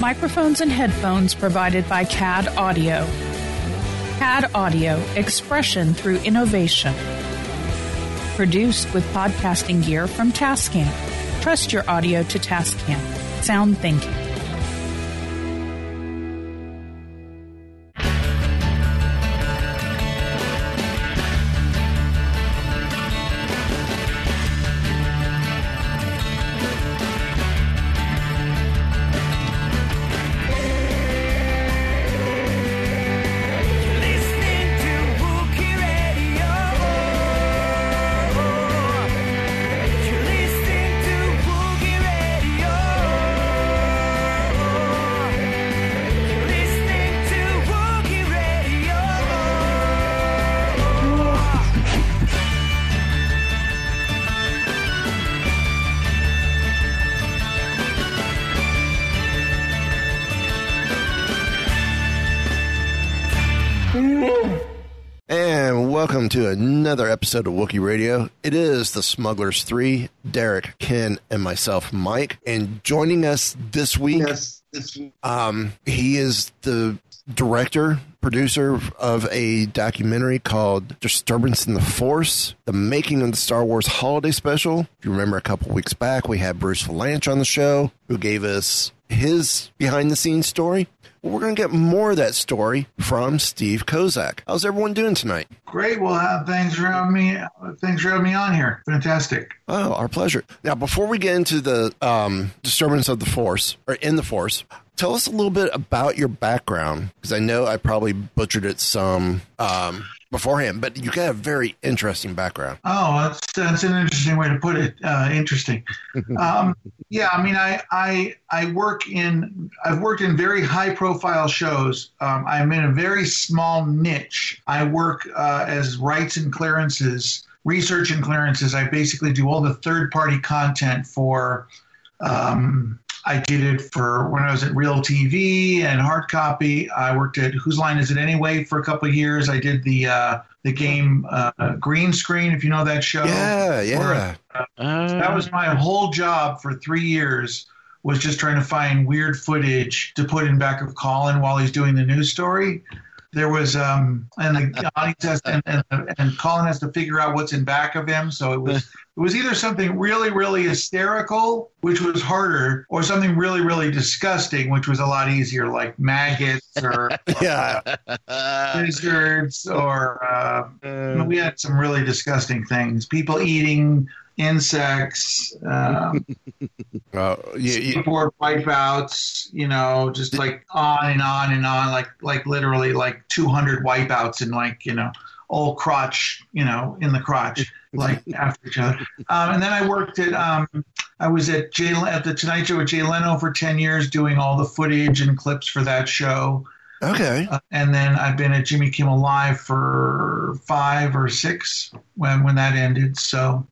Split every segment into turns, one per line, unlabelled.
Microphones and headphones provided by CAD Audio. CAD Audio, expression through innovation. Produced with podcasting gear from Tascam. Trust your audio to Tascam. Sound thinking.
Welcome to another episode of Wookiee Radio. It is the Smugglers 3, Derek, Ken, and myself, Mike. And joining us this week, um, he is the director, producer of a documentary called Disturbance in the Force, the making of the Star Wars holiday special. If you remember a couple weeks back, we had Bruce Vilanch on the show who gave us his behind the scenes story. Well, we're going to get more of that story from Steve Kozak. How's everyone doing tonight?
Great. Well, uh, thanks for having me. Thanks for having me on here. Fantastic.
Oh, our pleasure. Now, before we get into the um, disturbance of the force or in the force, tell us a little bit about your background because I know I probably butchered it some um, beforehand, but you got a very interesting background.
Oh, that's that's an interesting way to put it. Uh, interesting. Um, yeah, I mean, I I I work in I've worked in very high profile shows. Um, I'm in a very small niche. I work uh, as rights and clearances, research and clearances. I basically do all the third party content for. Um, I did it for when I was at Real TV and hard copy. I worked at Whose Line Is It Anyway for a couple of years. I did the uh, the game uh, Green Screen, if you know that show.
Yeah, yeah.
That was my whole job for three years. Was just trying to find weird footage to put in back of Colin while he's doing the news story. There was um, and the audience has and, and, and Colin has to figure out what's in back of him. So it was it was either something really really hysterical, which was harder, or something really really disgusting, which was a lot easier, like maggots or
Yeah.
lizards, or uh, we had some really disgusting things. People eating insects, um,
Uh, you,
skateboard wipeouts, you know, just like on and on and on, like like literally like 200 wipeouts in like you know old crotch, you know, in the crotch, like after each other. Um, and then I worked at um, I was at Jay at the Tonight Show with Jay Leno for 10 years, doing all the footage and clips for that show.
okay.
Uh, and then I've been at Jimmy Kimmel Live for five or six when when that ended. So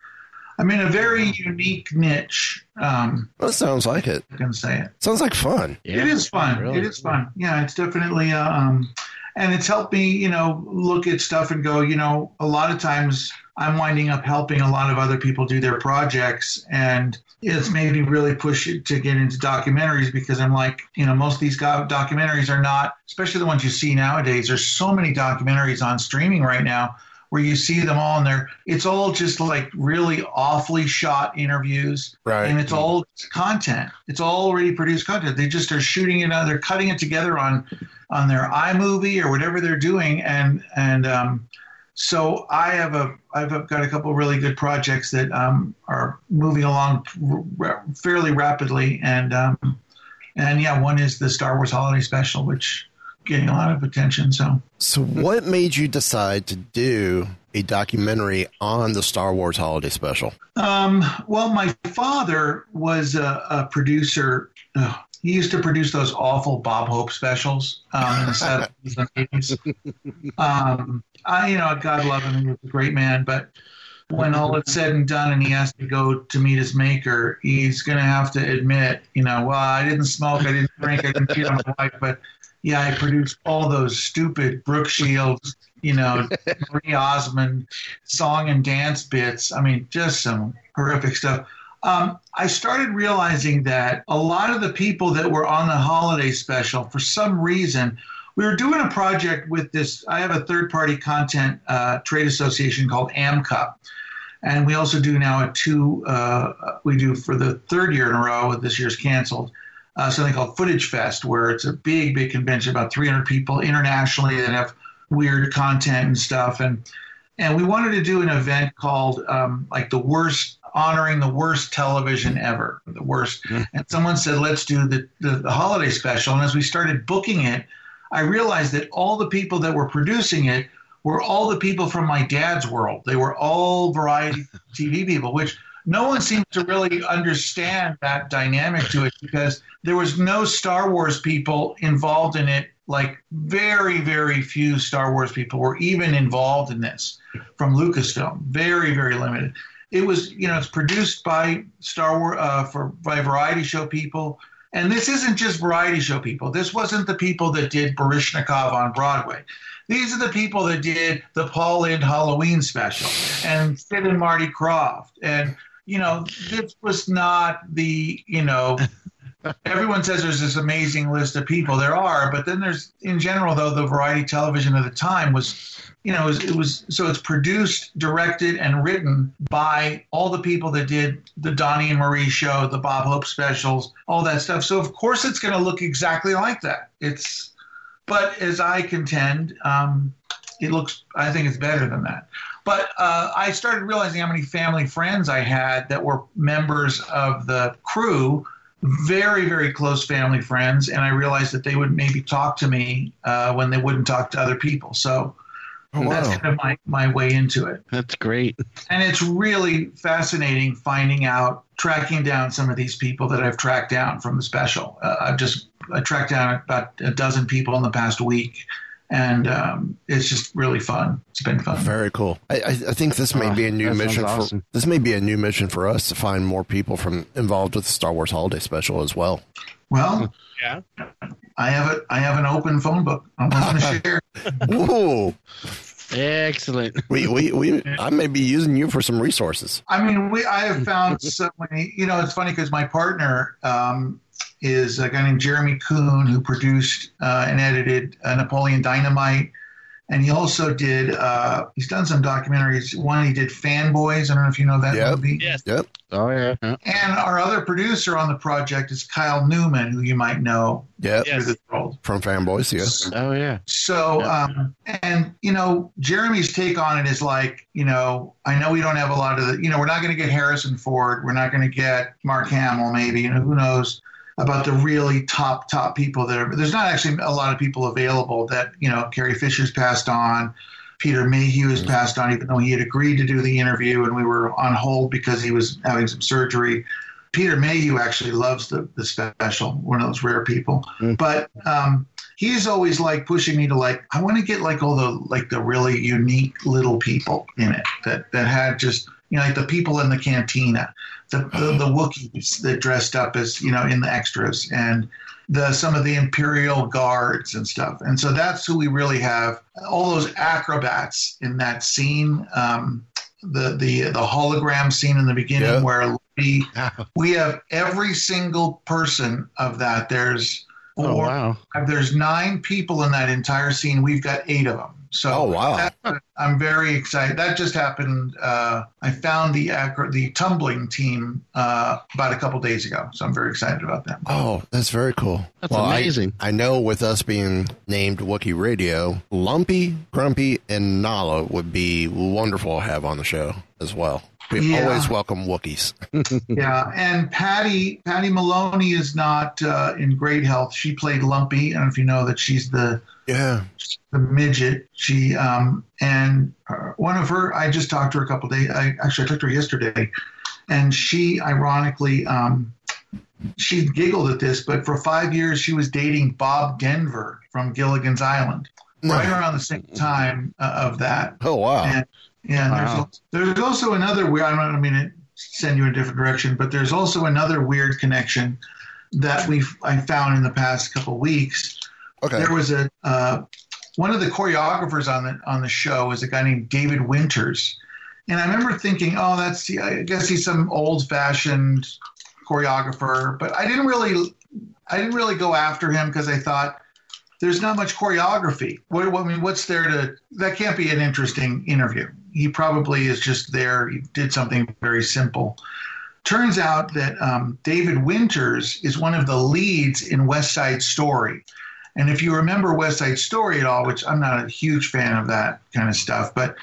I'm in a very unique niche. Um,
That sounds like it.
I can say it.
Sounds like fun.
it is fun.
really.
It is fun. Yeah, it's definitely. Uh, um, and it's helped me, you know, look at stuff and go, you know, a lot of times I'm winding up helping a lot of other people do their projects, and it's made me really push it to get into documentaries because I'm like, you know, most of these documentaries are not, especially the ones you see nowadays. There's so many documentaries on streaming right now where you see them all, and they're it's all just like really awfully shot interviews,
Right.
and it's all content. It's all already produced content. They just are shooting it out. They're cutting it together on on their iMovie or whatever they're doing, and and um, so I have a I've got a couple really good projects that um, are moving along r- fairly rapidly, and um, and yeah, one is the Star Wars Holiday Special, which getting a lot of attention. So
So, what made you decide to do a documentary on the Star Wars Holiday Special?
Um, well, my father was a, a producer. Uh, he used to produce those awful Bob Hope specials um, in the 70s and 80s. Um, I, you know, God love him. He was a great man. But when all is said and done and he has to go to meet his maker, he's going to have to admit, you know, well, I didn't smoke, I didn't drink, I didn't cheat on my wife, but yeah, I produced all those stupid Brooke Shields, you know, Marie Osmond song and dance bits. I mean, just some horrific stuff. Um, I started realizing that a lot of the people that were on the holiday special, for some reason, we were doing a project with this. I have a third party content uh, trade association called AMCAP. And we also do now a two, uh, we do for the third year in a row, this year's canceled, uh, something called Footage Fest, where it's a big, big convention, about 300 people internationally that have weird content and stuff. And and we wanted to do an event called um, like the worst, honoring the worst television ever, the worst. And someone said, let's do the, the the holiday special. And as we started booking it, I realized that all the people that were producing it were all the people from my dad's world. They were all variety TV people, which no one seems to really understand that dynamic to it because there was no Star Wars people involved in it. Like very, very few Star Wars people were even involved in this from Lucasfilm. Very, very limited. It was, you know, it's produced by Star Wars uh, for by variety show people. And this isn't just variety show people. This wasn't the people that did Baryshnikov on Broadway. These are the people that did the Paul Lynde Halloween special and Sid and Marty Krofft. And, you know, this was not the, you know, everyone says there's this amazing list of people. There are, but then there's, in general, though, the variety television of the time was, you know, it was, it was so it's produced, directed, and written by all the people that did the Donnie and Marie show, the Bob Hope specials, all that stuff. So of course it's going to look exactly like that. It's, but as I contend, um, it looks. I think it's better than that. But uh, I started realizing how many family friends I had that were members of the crew, very, very close family friends, and I realized that they would maybe talk to me uh, when they wouldn't talk to other people. So
Oh,
that's kind of my, my way into it.
That's great.
And it's really fascinating finding out, tracking down some of these people that I've tracked down from the special. Uh, I've just I tracked down about a dozen people in the past week, and um, it's just really fun. It's been fun.
Very cool. I, I, I think this may
Oh,
be a new
that sounds
mission
awesome.
for this may be a new mission for us to find more people from involved with the Star Wars Holiday Special as well.
Well,
Yeah.
I have a I have an open phone book. I'm going to share.
Ooh,
Excellent.
we, we, we, I may be using you for some resources.
I mean, we I have found so many. You know, it's funny because my partner um, is a guy named Jeremy Coon who produced uh, and edited uh, Napoleon Dynamite, and he also did. Uh, he's done some documentaries. One he did Fanboys. I don't know if you know that
Yep.
movie.
Yes.
Yep.
Oh yeah. yeah.
And our other producer on the project is Kyle Newman, who you might know
Yep.
Yes.
through the world.
From fanboys, yes.
Oh yeah.
So, um, and you know, Jeremy's take on it is like, you know, I know we don't have a lot of the, you know, we're not going to get Harrison Ford, we're not going to get Mark Hamill, maybe, you know, who knows about the really top top people that are. There's not actually a lot of people available that you know. Carrie Fisher's passed on. Peter Mayhew has passed on, even though he had agreed to do the interview, and we were on hold because he was having some surgery. Peter Mayhew actually loves the, the special, one of those rare people. But um, he's always like pushing me to like, I want to get like all the like the really unique little people in it that that had just you know like the people in the cantina, the the, the Wookiees that dressed up as you know in the extras and the some of the imperial guards and stuff. And so that's who we really have. All those acrobats in that scene. Um, the the the hologram scene in the beginning
Yeah.
where we we have every single person of that. There's
Oh
four,
wow.
there's nine people in that entire scene. We've got eight of them. So
Oh, wow.
that- I'm very excited. That just happened. Uh, I found the acro- the tumbling team uh, about a couple days ago, so I'm very excited about that.
Oh, that's very cool.
That's
I-
amazing.
I, know with us being named Wookiee Radio, Lumpy, Grumpy, and Nala would be wonderful to have on the show as well. We
Yeah.
always welcome Wookiees.
yeah, and Patty Patty Maloney is not uh, in great health. She played Lumpy. I don't know if you know that she's the
yeah.
the midget. She um and uh, one of her. I just talked to her a couple days. I actually I talked to her yesterday, and she ironically um she giggled at this, but for five years she was dating Bob Denver from Gilligan's Island. Right around the same time uh, of that.
Oh wow.
And, yeah,
Wow.
there's, there's also another weird. I don't I mean to send you in a different direction, but there's also another weird connection that we've I found in the past couple weeks.
Okay.
There was a uh, one of the choreographers on the on the show is a guy named David Winters, and I remember thinking, oh, that's I guess he's some old fashioned choreographer, but I didn't really I didn't really go after him because I thought there's not much choreography. What, what I mean, what's there to? That can't be an interesting interview. He probably is just there. He did something very simple. Turns out that um, David Winters is one of the leads in West Side Story. And if you remember West Side Story at all, which I'm not a huge fan of that kind of stuff, but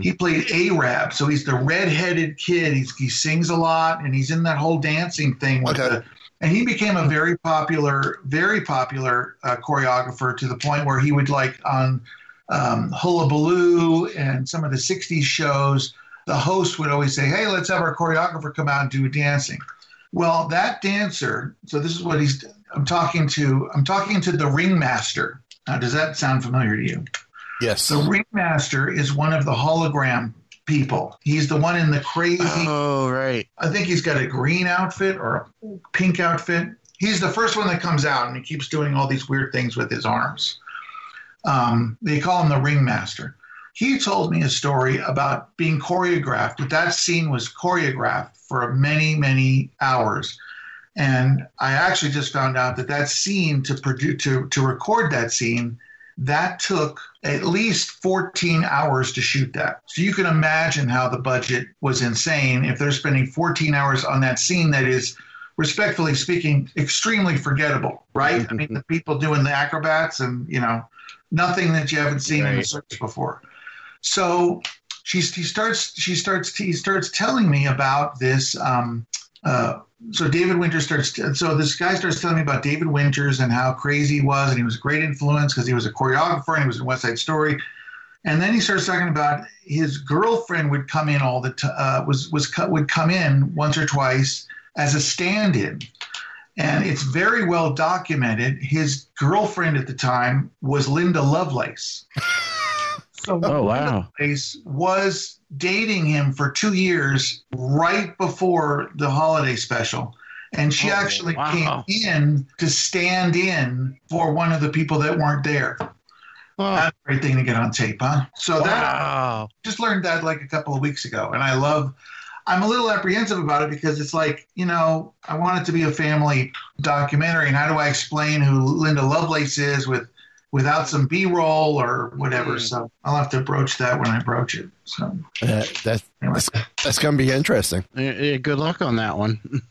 he played A-Rab, so he's the red-headed kid. He's, he sings a lot, and he's in that whole dancing thing with
Okay.
the and he became a very popular, very popular uh, choreographer to the point where he would like on um, Hullabaloo and some of the '60s shows. The host would always say, "Hey, let's have our choreographer come out and do a dancing." Well, that dancer. So this is what he's. I'm talking to. I'm talking to the ringmaster. Now, does that sound familiar to you?
yes.
The ringmaster is one of the hologram people. He's the one in the crazy.
Oh, right.
I think he's got a green outfit or a pink outfit. He's the first one that comes out and he keeps doing all these weird things with his arms. Um, they call him the ringmaster. He told me a story about being choreographed. That that scene was choreographed for many, many hours. And I actually just found out that that scene to produce to to record that scene that took at least 14 hours to shoot that. So you can imagine how the budget was insane if they're spending 14 hours on that scene that is, respectfully speaking, extremely forgettable, right? I mean, the people doing the acrobats and, you know, nothing that you haven't seen in the
Right.
circus before. So she's, he starts, she starts, he starts telling me about this, um, uh, so David Winters starts. So this guy starts telling me about David Winters and how crazy he was, and he was a great influence because he was a choreographer and he was in West Side Story. And then he starts talking about his girlfriend would come in all the t- uh, was was co- would come in once or twice as a stand-in, and it's very well documented. His girlfriend at the time was Linda Lovelace. So
Oh, wow.
Lovelace was dating him for two years right before the holiday special. And she
Oh,
actually
wow.
came in to stand in for one of the people that weren't there.
Oh,
That's a great thing to get on tape, huh? So that
wow.
just learned that like a couple of weeks ago. And I love I'm a little apprehensive about it because it's like, you know, I want it to be a family documentary and how do I explain who Linda Lovelace is with without some B roll or whatever.
Mm.
So I'll have to broach that when I broach it. So
Uh, that,
anyway.
that's that's going to be interesting.
Yeah, yeah, good luck on that one.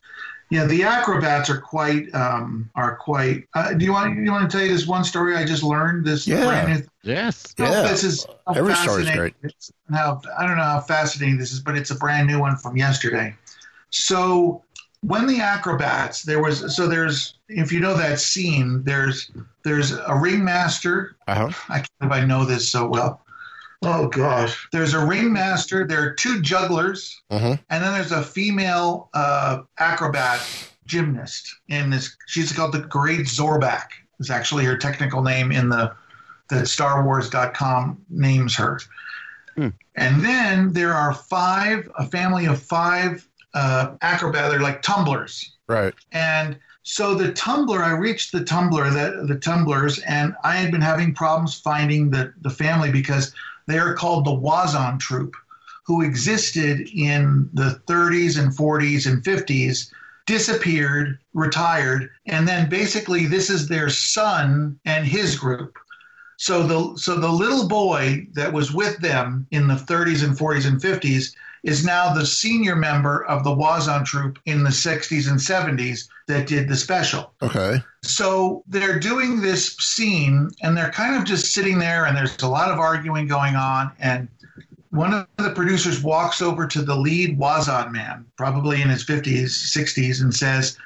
Yeah, the acrobats are quite um, are quite. Uh, do you want you want to tell you this one story I just learned? This
Yeah.
brand new
yes.
Oh,
Yeah.
this is how
Every story's
fascinating- it's- How I don't know how fascinating this is, but it's a brand new one from yesterday. So when the acrobats, there was so there's if you know that scene, there's there's a ringmaster.
Uh-huh.
I can't believe I know this so well. Oh gosh, there's a ringmaster. There are two jugglers,
Mhm.
and then there's a female uh, acrobat gymnast. In this, she's called the Great Zorback. Is actually her technical name in the that StarWars.com names her.
Hmm.
And then there are five, a family of five uh, acrobat. They're like tumblers.
Right.
And so the tumbler, I reached the tumbler, the, the tumblers, and I had been having problems finding the, the family because they are called the Wazzan Troupe, who existed in the 30s and 40s and 50s, disappeared, retired, and then basically this is their son and his group. So the so the little boy that was with them in the 30s and 40s and 50s is now the senior member of the Wazzan troupe in the 60s and 70s that did the special.
Okay.
So they're doing this scene and they're kind of just sitting there and there's a lot of arguing going on and one of the producers walks over to the lead Wazzan man, probably in his 50s, 60s, and says,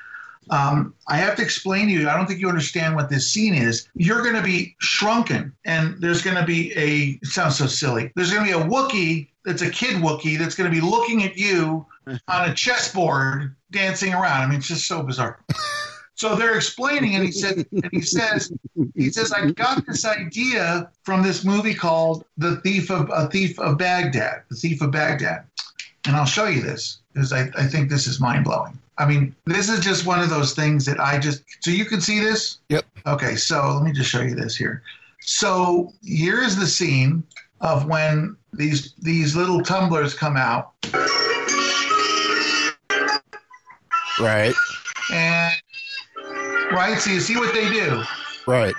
um, I have to explain to you, I don't think you understand what this scene is. You're going to be shrunken, and there's going to be a, it sounds so silly, there's going to be a Wookiee that's a kid Wookiee that's going to be looking at you on a chessboard dancing around. I mean, it's just so bizarre. So they're explaining, and he said, and he says, he says, I got this idea from this movie called The Thief of A Thief of Baghdad, The Thief of Baghdad, and I'll show you this because I, I think this is mind blowing. I mean, this is just one of those things that I just so you can see this.
Yep.
Okay, so let me just show you this here. So here is the scene of when these these little tumblers come out,
Right.
and right. So you see what they do.
Right.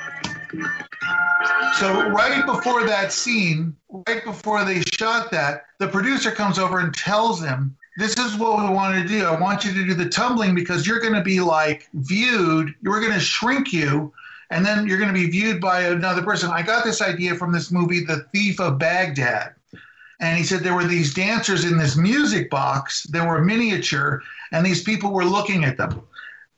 So right before that scene, right before they shot that, the producer comes over and tells them, "This is what we want to do. I want you to do the tumbling because you're going to be like viewed. We're going to shrink you, and then you're going to be viewed by another person." I got this idea from this movie, The Thief of Baghdad. And he said there were these dancers in this music box. They were miniature, and these people were looking at them.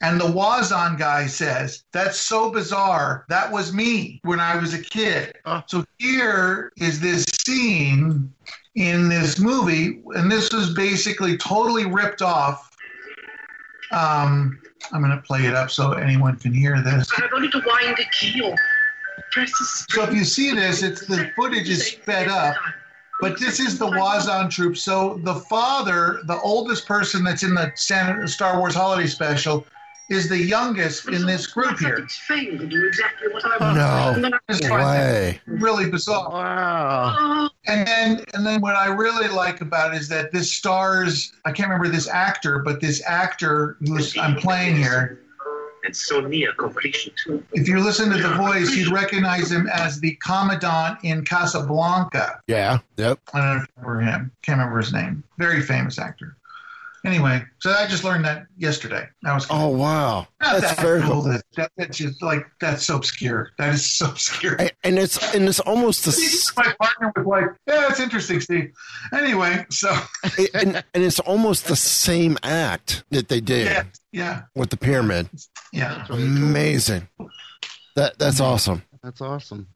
And the Wazzan guy says, That's so bizarre. That was me when I was a kid.
Oh.
So here is this scene in this movie, and this was basically totally ripped off. Um, I'm going to play it up so anyone can hear this.
I don't need to wind the key or press the
So if you see this, it's the footage is sped up. But this is the Wazzan troupe. So the father, the oldest person that's in the Star Wars Holiday Special, is the youngest in this group here.
It's fame to do exactly what I want.
No
And then I-
It's
way.
really bizarre.
Wow.
And then, and then, what I really like about it is that this stars. I can't remember this actor, but this actor who's I'm playing here.
And so near completion too.
If you listen to the voice, you'd recognize him as the commandant in Casablanca.
Yeah. Yep.
I don't know if you remember him. Can't remember his name. Very famous actor. Anyway, so I just learned that yesterday. That was
Oh wow.
not
That's
that
very
cool.
cool.
That, that, that's just like that's so obscure. That is so obscure.
And- And it's and it's almost the
My partner was like, "Yeah, that's interesting, Steve." Anyway, so
and, and it's almost the same act that they did
yeah, yeah,
with the pyramid.
yeah.
Amazing. That that's awesome.
That's awesome.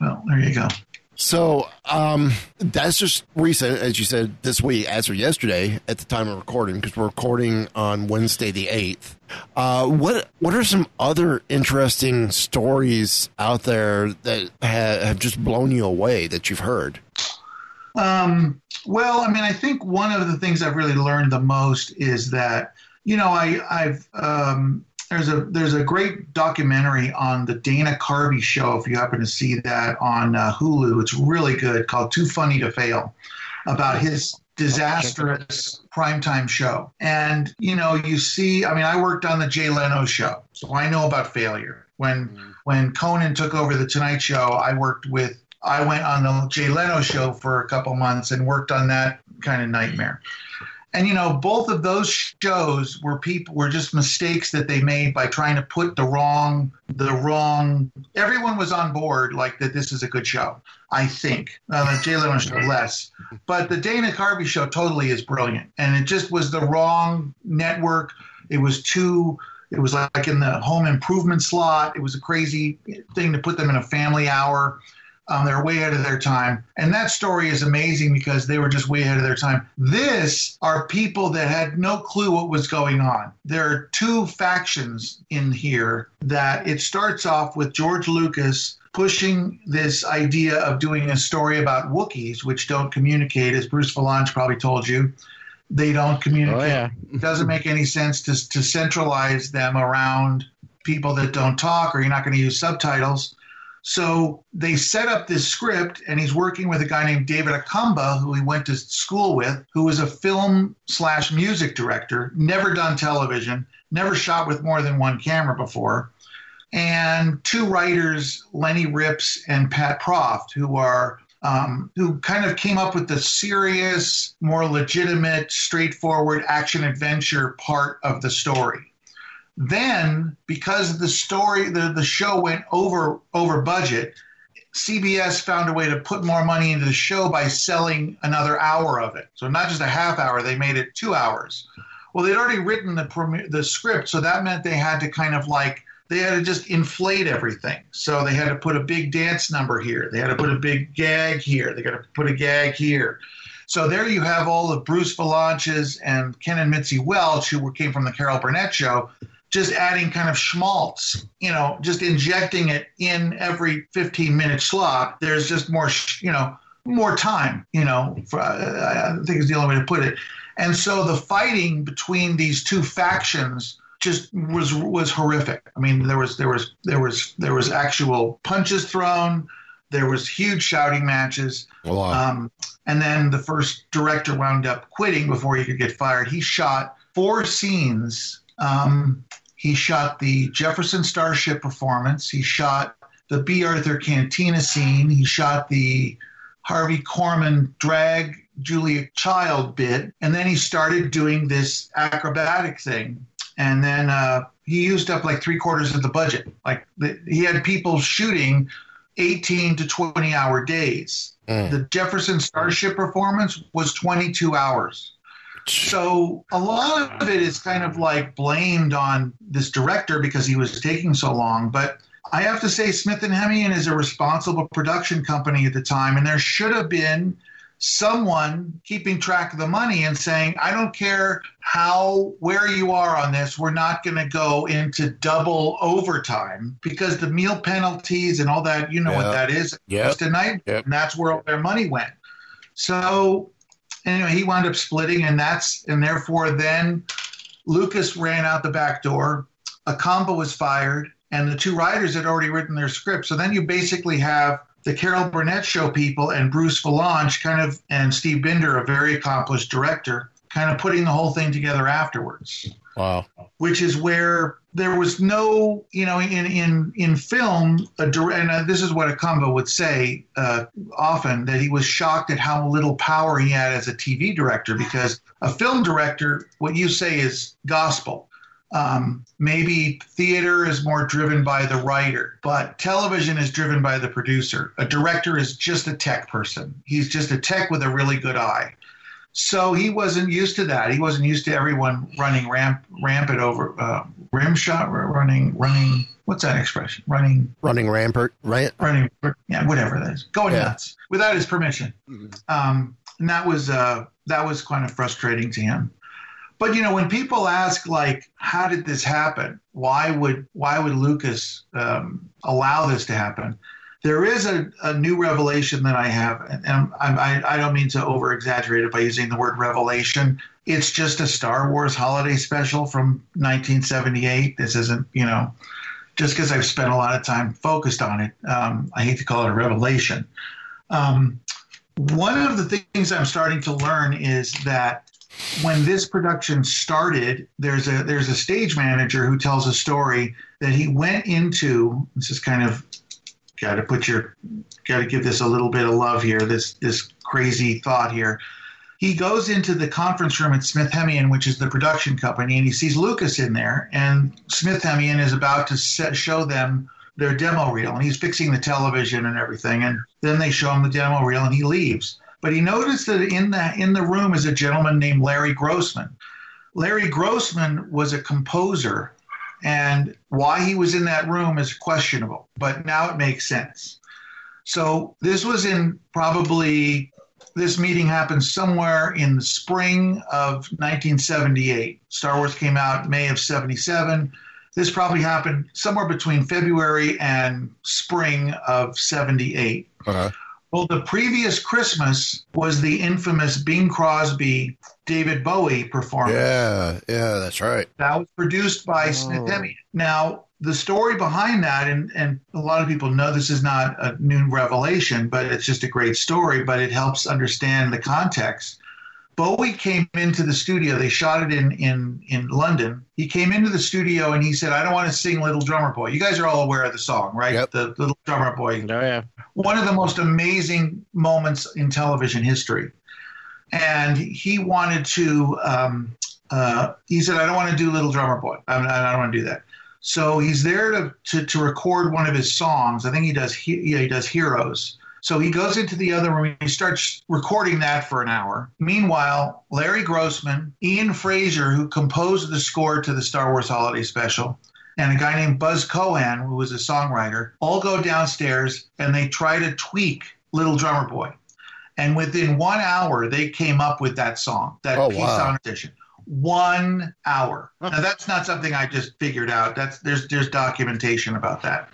Well, there you go.
So um, that's just recent, as you said, this week, as of yesterday, at the time of recording, because we're recording on Wednesday the eighth. Uh, what what are some other interesting stories out there that have, have just blown you away that you've heard?
Um, well, I mean, I think one of the things I've really learned the most is that you know I I've um, there's a there's a great documentary on the Dana Carvey show. If you happen to see that on uh, Hulu, it's really good. Called Too Funny to Fail, about his disastrous primetime show. And you know, you see, I mean, I worked on the Jay Leno show, so I know about failure. When when Conan took over the Tonight Show, I worked with I went on the Jay Leno show for a couple months and worked on that kind of nightmare. And you know, both of those shows were people were just mistakes that they made by trying to put the wrong the wrong. Everyone was on board like that. This is a good show. I think uh, Jay Leno show less, but the Dana Carvey show totally is brilliant. And it just was the wrong network. It was too. It was like in the home improvement slot. It was a crazy thing to put them in a family hour. Um, they're way ahead of their time. And that story is amazing because they were just way ahead of their time. This are people that had no clue what was going on. There are two factions in here that it starts off with George Lucas pushing this idea of doing a story about Wookiees, which don't communicate, as Bruce Vilanch probably told you. They don't communicate
Oh yeah.
it doesn't make any sense to, to centralize them around people that don't talk or you're not going to use subtitles. So they set up this script, and he's working with a guy named David Acomba, who he went to school with, who was a film slash music director, never done television, never shot with more than one camera before, and two writers, Lenny Ripps and Pat Proft, who are um, who kind of came up with the serious, more legitimate, straightforward action adventure part of the story. Then, because the story, the, the show went over over budget, CBS found a way to put more money into the show by selling another hour of it. So not just a half hour, they made it two hours. Well, they'd already written the the script, so that meant they had to kind of like they had to just inflate everything. So they had to put a big dance number here. They had to put a big gag here. They got to put a gag here. So there you have all of Bruce Vilanches and Ken and Mitzi Welch, who came from the Carol Burnett show, just adding kind of schmaltz, you know, just injecting it in every 15 minute slot. There's just more, you know, more time, you know, for, I think is the only way to put it. And so the fighting between these two factions just was was horrific. I mean, there was there was there was there was actual punches thrown. There was huge shouting matches.
A lot.
Um, and then the first director wound up quitting before he could get fired. He shot four scenes. Um, he shot the Jefferson Starship performance. He shot the Bea Arthur Cantina scene. He shot the Harvey Korman drag Julia Child bit. And then he started doing this acrobatic thing. And then uh, he used up like three quarters of the budget. Like the, he had people shooting 18 to 20 hour days.
Mm.
The Jefferson Starship performance was 22 hours. So a lot of it is kind of like blamed on this director because he was taking so long. But I have to say, Smith and Hemion is a responsible production company at the time, and there should have been someone keeping track of the money and saying, I don't care how where you are on this, we're not going to go into double overtime because the meal penalties and all that, you know
Yeah.
what that is
Yep.
tonight,
Yep.
and that's where all their money went. So anyway, he wound up splitting, and that's and therefore then Lucas ran out the back door. Acomba was fired, and the two writers had already written their script. So then you basically have the Carol Burnett show people and Bruce Vilanch kind of and Steve Binder, a very accomplished director, kind of putting the whole thing together afterwards
Wow.
which is where there was no, you know, in in in film, a dir- and uh, this is what Acomba would say uh, often that he was shocked at how little power he had as a TV director because a film director, what you say is gospel. Um, maybe theater is more driven by the writer, but television is driven by the producer. A director is just a tech person. He's just a tech with a really good eye. So he wasn't used to that. He wasn't used to everyone running ramp rampant over uh, rim shot, running running. What's that expression? Running
Running rampant, right?
running. Yeah, whatever that is. Going
Yeah.
nuts without his permission. Um, and that was uh, that was kind of frustrating to him. But you know, when people ask like, "How did this happen? Why would why would Lucas um, allow this to happen?" There is a, a new revelation that I have, and, and I, I, don't mean to over exaggerate it by using the word revelation. It's just a Star Wars holiday special from 1978. This isn't, you know, just because I've spent a lot of time focused on it. Um, I hate to call it a revelation. Um, one of the things I'm starting to learn is that when this production started, there's a there's a stage manager who tells a story that he went into. This is kind of got to put your got to give this a little bit of love here. This this crazy thought here. He goes into the conference room at Smith Hemion, which is the production company, and he sees Lucas in there. And Smith Hemion is about to set, show them their demo reel, and he's fixing the television and everything. And then they show him the demo reel, and he leaves. But he noticed that in the in the room is a gentleman named Larry Grossman. Larry Grossman was a composer, and why he was in that room is questionable. But now it makes sense. So this was in probably this meeting happened somewhere in the spring of 1978. Star Wars came out May of 77. This probably happened somewhere between February and spring of 78.
Uh-huh.
Well, the previous Christmas was the infamous Bing Crosby David Bowie performance.
Yeah, yeah, that's right.
That was produced by oh. Smith Hemion. Now, the story behind that, and, and a lot of people know this is not a new revelation, but it's just a great story, but it helps understand the context. Bowie came into the studio. They shot it in, in, in London. He came into the studio and he said, I don't want to sing Little Drummer Boy. You guys are all aware of the song, right?
Yep.
The Little Drummer Boy
Oh yeah.
One of the most amazing moments in television history. And he wanted to, um, uh, he said, I don't want to do Little Drummer Boy. I, I don't want to do that. So he's there to, to, to record one of his songs. I think he does. He, yeah, he does Heroes. So he goes into the other room. He starts recording that for an hour. Meanwhile, Larry Grossman, Ian Fraser, who composed the score to the Star Wars Holiday Special, and a guy named Buz Kohan, who was a songwriter, all go downstairs and they try to tweak Little Drummer Boy. And within one hour, they came up with that song, that
Oh,
piece
wow.
on edition. One hour. Now that's not something I just figured out. That's there's there's documentation about that.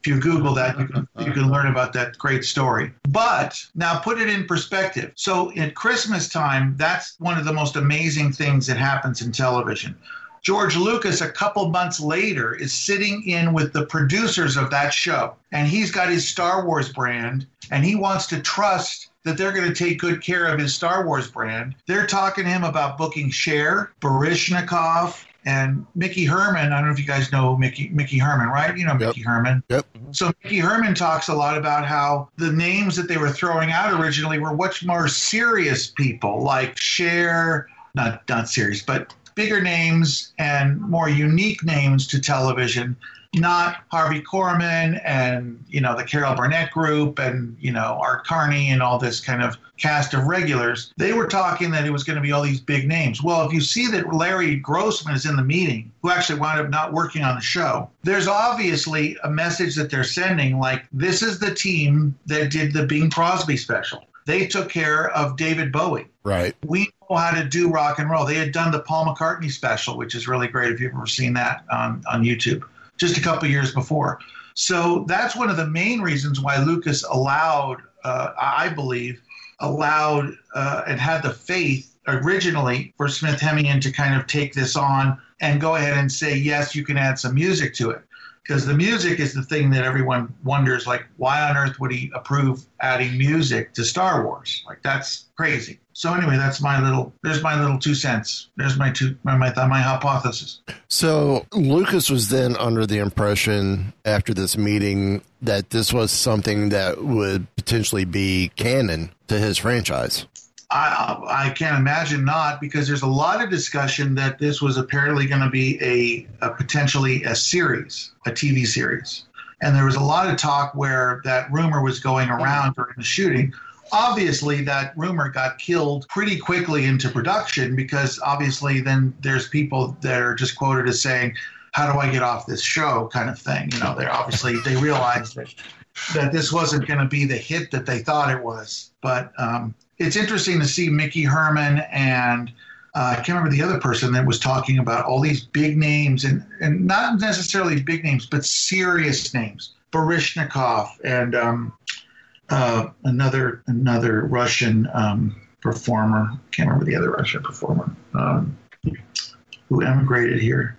If you Google that, you can you can learn about that great story. But now put it in perspective. So at Christmas time, that's one of the most amazing things that happens in television. George Lucas, a couple months later, is sitting in with the producers of that show, and he's got his Star Wars brand, and he wants to trust that they're going to take good care of his Star Wars brand. They're talking to him about booking Cher, Baryshnikov, and Mickey Herman. I don't know if you guys know Mickey Mickey Herman, right? You know Mickey Herman.
Yep.
So Mickey Herman talks a lot about how the names that they were throwing out originally were much more serious people, like Cher, not not serious, but bigger names and more unique names to television, not Harvey Korman and you know the Carol Burnett group and you know Art Carney and all this kind of cast of regulars. They were talking that it was going to be all these big names. Well, if you see that Larry Grossman is in the meeting, who actually wound up not working on the show, there's obviously a message that they're sending like this is the team that did the Bing Crosby special. They took care of David Bowie
Right.
we know how to do rock and roll. They had done the Paul McCartney special, which is really great if you've ever seen that on, on YouTube, just a couple years before. So that's one of the main reasons why Lucas allowed, uh, I believe, allowed uh, and had the faith originally for Smith Hemion to kind of take this on and go ahead and say, yes, you can add some music to it. Because the music is the thing that everyone wonders, like, why on earth would he approve adding music to Star Wars? Like, that's crazy. So anyway, that's my little. There's my little two cents. There's my two my my, my hypothesis.
So Lucas was then under the impression after this meeting that this was something that would potentially be canon to his franchise.
I I can't imagine not because there's a lot of discussion that this was apparently going to be a, a potentially a series, a TV series, and there was a lot of talk where that rumor was going around during the shooting. Obviously, that rumor got killed pretty quickly into production because obviously then there's people that are just quoted as saying, "How do I get off this show?" kind of thing. You know, they're obviously they realized that that this wasn't going to be the hit that they thought it was. But um, it's interesting to see Mickey Herman and uh, I can't remember the other person that was talking about all these big names and, and not necessarily big names, but serious names. Baryshnikov and um, uh, another another Russian um, performer. Can't remember the other Russian performer um, who emigrated here.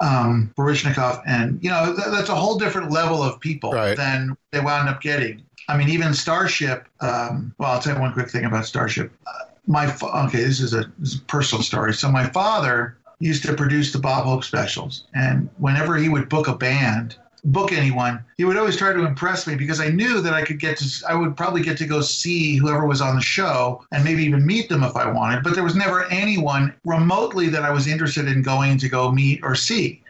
Um, Baryshnikov, and you know th- that's a whole different level of people
Right.
than they wound up getting. I mean, even Starship. Um, well, I'll tell you one quick thing about Starship. Uh, my fa- okay, this is, a, this is a personal story. So my father used to produce the Bob Hope specials, and whenever he would book a band, book anyone, he would always try to impress me because I knew that I could get to, I would probably get to go see whoever was on the show and maybe even meet them if I wanted. But there was never anyone remotely that I was interested in going to go meet or see.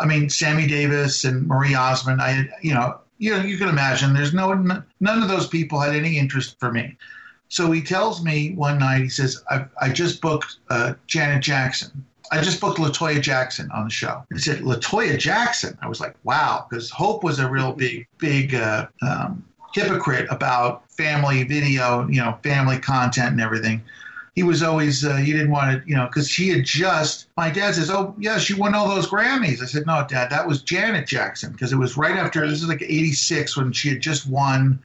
I mean, Sammy Davis and Marie Osmond. I, had, you know, you know, you can imagine. There's no none of those people had any interest for me. So he tells me one night. He says, "I, I just booked uh, Janet Jackson. I just booked Latoya Jackson on the show." He said, "Latoya Jackson." I was like, "Wow," because Hope was a real big, big uh, um, hypocrite about family video, you know, family content and everything he was always uh, he didn't want to you know because she had just my dad says oh yeah she won all those grammys i said no dad that was janet jackson because it was right after this is like 86 when she had just won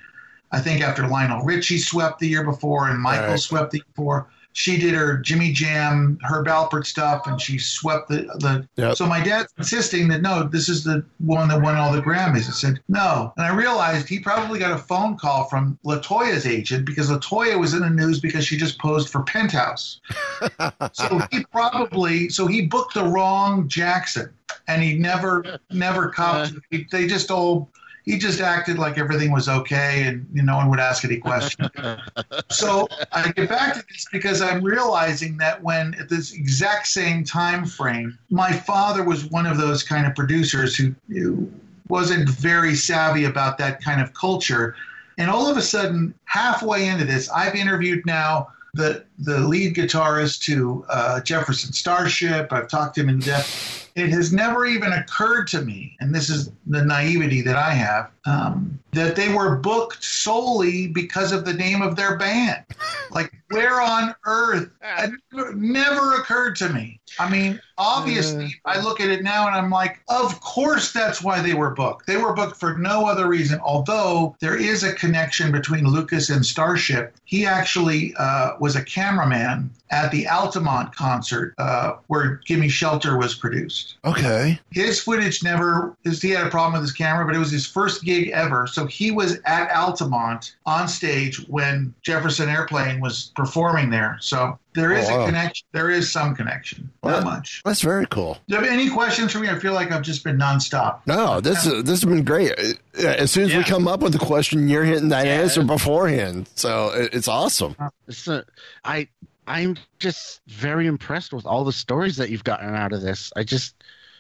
i think after lionel richie swept the year before and michael
Right.
swept the year before she did her jimmy jam herb alpert stuff and she swept the, the
Yep.
so my dad's insisting that no this is the one that won all the grammys i said no and i realized he probably got a phone call from latoya's agent because latoya was in the news because she just posed for penthouse so he probably so he booked the wrong Jackson, and he never never copped. Uh-huh. They just all he just acted like everything was okay and you know, no one would ask any questions. so I get back to this because I'm realizing that when at this exact same time frame, my father was one of those kind of producers who, who wasn't very savvy about that kind of culture. And all of a sudden, halfway into this, I've interviewed now the the lead guitarist to uh, Jefferson Starship. I've talked to him in depth. It has never even occurred to me, and this is the naivety that I have, um, that they were booked solely because of the name of their band. Like, where on earth? It never occurred to me. I mean, obviously, I look at it now and I'm like, of course that's why they were booked. They were booked for no other reason, although there is a connection between Lucas and Starship. He actually uh, was a cameraman at the Altamont concert uh, where Gimme Shelter was produced.
Okay.
His footage never, his, he had a problem with his camera, but it was his first gig ever. So he was at Altamont on stage when Jefferson Airplane was performing there. So there is
Oh, wow.
a connection. There is some connection. Not much.
That's very cool.
Do you have any questions for me? I feel like I've just been nonstop.
No, this is, this has been great. Uh, As soon as we come up with a question, you're hitting that
Yeah.
answer beforehand. So it's awesome.
It's a, I I'm just very impressed with all the stories that you've gotten out of this. I just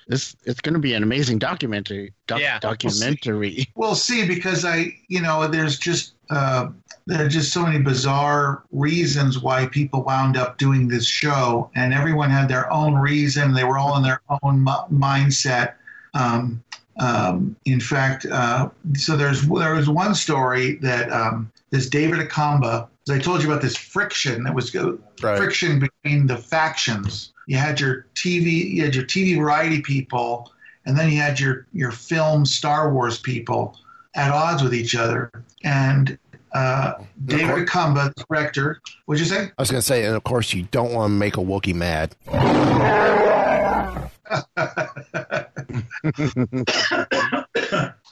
this it's going to be an amazing documentary. Doc,
Yeah.
documentary.
We'll see because I, you know, there's just uh, there are just so many bizarre reasons why people wound up doing this show, and everyone had their own reason. They were all in their own mi- mindset. Um, um, in fact, uh, so there's there was one story that um, this David Acomba. I told you about this friction that was go,
Right.
friction between the factions. You had your TV, you had your TV variety people, and then you had your your film Star Wars people at odds with each other. And uh, David Acomba, the director, what'd you say?
I was going to say, and of course, you don't want to make a Wookiee mad.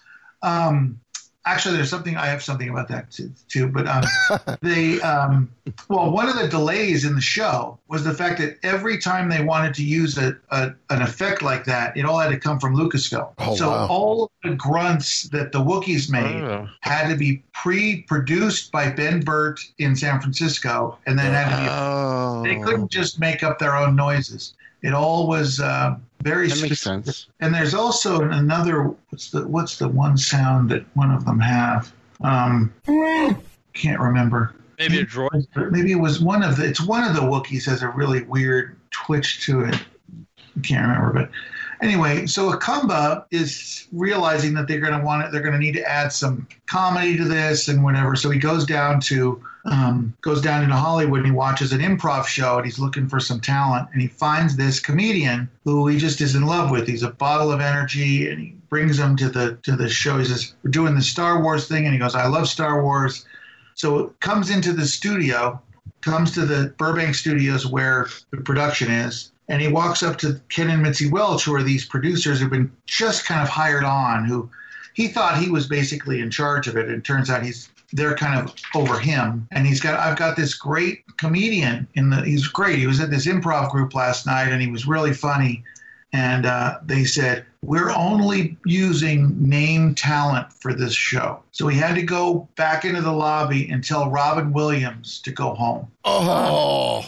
Um, actually, there's something I have something about that too. too but um, they, um, well, one of the delays in the show was the fact that every time they wanted to use a, a an effect like that, it all had to come from Lucasfilm.
Oh,
so
wow.
all of the grunts that the Wookiees made
Oh.
had to be pre-produced by Ben Burtt in San Francisco, and then had to be
Oh,
They couldn't just make up their own noises. It all was uh, very
That makes
specific.
sense.
And there's also another. What's the What's the one sound that one of them have? Um, can't remember.
Maybe a droid.
Maybe it was one of the. It's one of the Wookiees has a really weird twitch to it. I can't remember, but anyway, so Acomba is realizing that they're going to want it. They're going to need to add some comedy to this and whatever. So he goes down to um, goes down into Hollywood and he watches an improv show and he's looking for some talent and he finds this comedian who he just is in love with. He's a bottle of energy and he brings him to the to the show. He says, "We're doing the Star Wars thing," and he goes, "I love Star Wars." So comes into the studio, comes to the Burbank studios where the production is, and he walks up to Ken and Mitzi Welch, who are these producers who've been just kind of hired on, who he thought he was basically in charge of it, and turns out he's they're kind of over him. And he's got I've got this great comedian in the he's great. He was at this improv group last night and he was really funny. And uh, they said, We're only using name talent for this show. So he had to go back into the lobby and tell Robin Williams to go home.
Oh,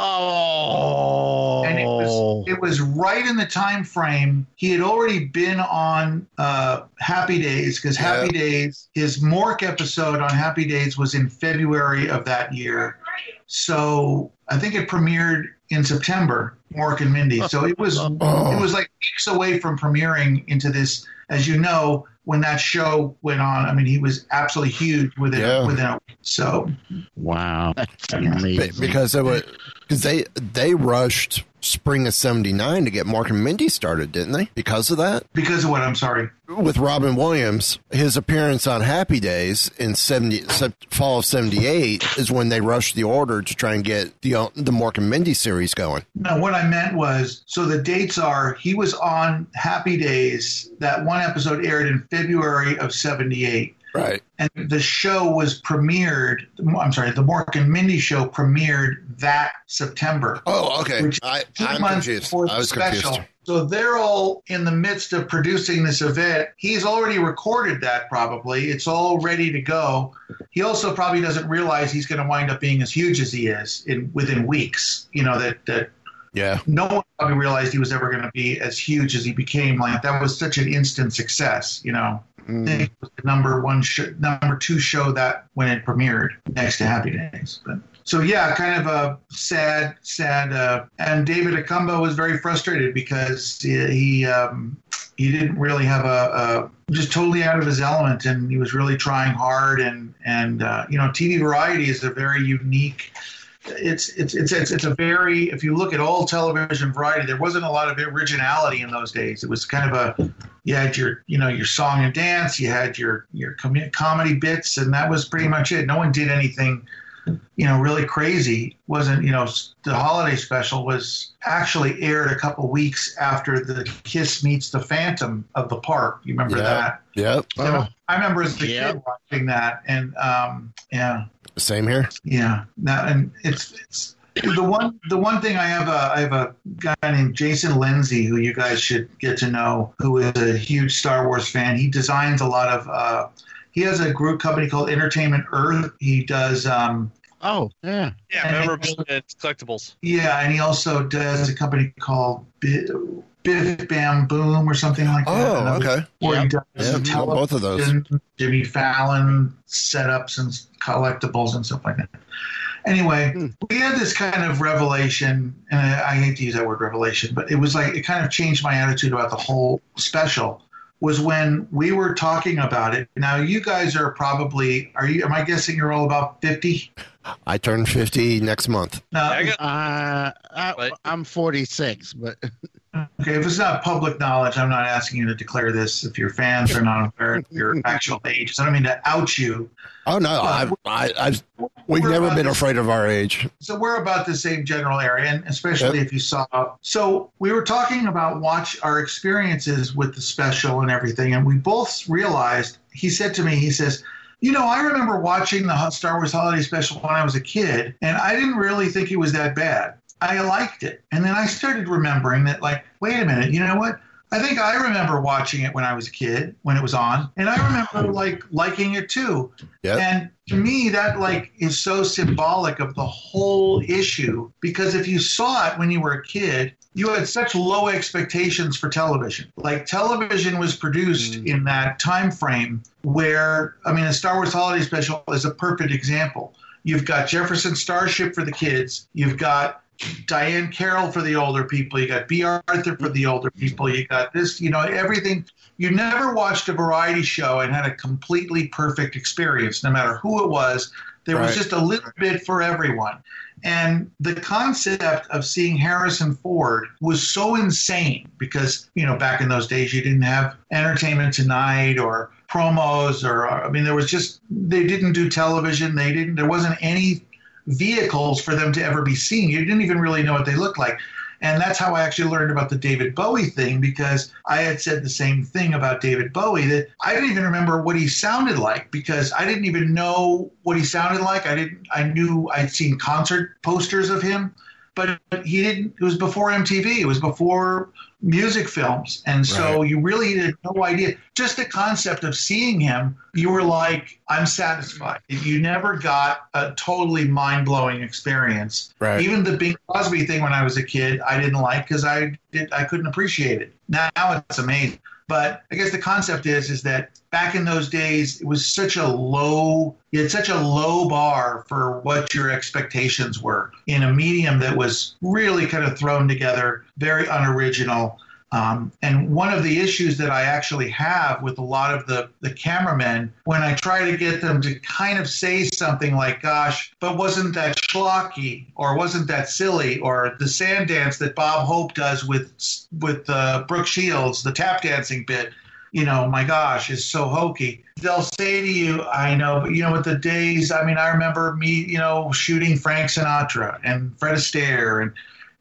Oh,
and it was it was right in the time frame he had already been on uh, Happy Days because Happy Days his Mork episode on Happy Days was in February of that year, so I think it premiered in September. Mork and Mindy, so it was it was like weeks away from premiering into this. As you know, when that show went on, I mean, he was absolutely huge within
Yeah.
within a week. So
wow, that's
Be-
amazing.
because it was because they they rushed spring of '79 to get Mork and Mindy started, didn't they? Because of that,
because of what I'm sorry.
with Robin Williams, his appearance on Happy Days in '70 fall of '78 is when they rushed the order to try and get the uh, the Mork and Mindy series going.
No, what I meant was so the dates are he was on Happy Days. That one episode aired in February of '78.
Right.
and the show was premiered. I'm sorry, the Mork and Mindy show premiered that September.
Oh, okay.
Which-
I,
two
I'm
months
confused.
before the
I was
special.
confused.
So they're all in the midst of producing this event. He's already recorded that probably. It's all ready to go. He also probably doesn't realize he's going to wind up being as huge as he is in within weeks. You know that that
Yeah.
no one probably realized he was ever going to be as huge as he became. Like that was such an instant success. You know,
Mm.
was the number one, sh- number two show that when it premiered next to Happy Days. But so yeah, kind of a sad, sad. Uh, and David Acomba was very frustrated because he he, um, he didn't really have a, a just totally out of his element, and he was really trying hard. And and uh, you know, TV variety is a very unique it's it's it's it's it's a very if you look at all television variety, there wasn't a lot of originality in those days. It was kind of a you had your you know your song and dance, you had your your com- comedy bits, and that was pretty much it. No one did anything you know really crazy. wasn't you know the holiday special was actually aired a couple weeks after the Kiss meets the Phantom of the Park. You remember
Yeah.
that?
Yep.
So I remember as a
Yeah.
kid watching that, and um, yeah.
Same here.
Yeah, now and it's it's the one the one thing I have a I have a guy named Jason Lindsay who you guys should get to know who is a huge Star Wars fan. He designs a lot of uh, he has a group company called Entertainment Earth. He does um,
Oh, yeah.
Yeah, memorabilia and collectibles.
yeah, and he also does a company called Bi- Biff Bam Boom or something like that.
Oh, okay.
Where he does
Yeah, well, both of those.
Jimmy Fallon setups and collectibles and stuff like that. Anyway,
Hmm.
we had this kind of revelation, and I, I hate to use that word revelation, but it was like it kind of changed my attitude about the whole special. Was when we were talking about it. Now, you guys are probably are you? Am I guessing you're all about fifty?
I turn 50 next month.
Now,
I got
Uh, I, I'm 46, but
Okay, if it's not public knowledge, I'm not asking you to declare this if your fans are not aware of your actual age. So I don't mean to out you.
Oh, no. I've, I, I've, we've never been afraid of our age.
So we're about the same general area, and especially if you saw. So we were talking about watch our experiences with the special and everything, and we both realized. He said to me, he says. You know, I remember watching the Star Wars Holiday Special when I was a kid, and I didn't really think it was that bad. I liked it. And then I started remembering that, like, wait a minute, you know what? I think I remember watching it when I was a kid, when it was on, and I remember like liking it too.
Yep.
And to me, that like is so symbolic of the whole issue because if you saw it when you were a kid, you had such low expectations for television. Like television was produced mm. in that time frame where I mean, a Star Wars Holiday Special is a perfect example. You've got Jefferson Starship for the kids. You've got Diahann Carroll for the older people. You got Bea Arthur for the older people. You got this, you know, everything. You never watched a variety show and had a completely perfect experience, no matter who it was. There was just a little bit for everyone. And the concept of seeing Harrison Ford was so insane because, you know, back in those days, you didn't have Entertainment Tonight or promos or, I mean, there was just, they didn't do television. They didn't, there wasn't any vehicles for them to ever be seen. You didn't even really know what they looked like. And that's how I actually learned about the David Bowie thing because I had said the same thing about David Bowie that I didn't even remember what he sounded like because I didn't even know what he sounded like. I didn't I knew I'd seen concert posters of him, but he didn't it was before MTV. It was before music films. And so you really had no idea. Just the concept of seeing him, you were like, I'm satisfied. You never got a totally mind blowing experience.
Right.
Even the Bing Crosby thing when I was a kid, I didn't like because I did I couldn't appreciate it. Now, Now it's amazing. But I guess the concept is is that back in those days it was such a low you had such a low bar for what your expectations were in a medium that was really kind of thrown together, very unoriginal. Um, and one of the issues that I actually have with a lot of the, the cameramen, when I try to get them to kind of say something like, gosh, but wasn't that schlocky or wasn't that silly or the sand dance that Bob Hope does with, with uh, Brooke Shields, the tap dancing bit, you know, my gosh, is so hokey. They'll say to you, I know, but you know, with the days, I mean, I remember me, you know, shooting Frank Sinatra and Fred Astaire and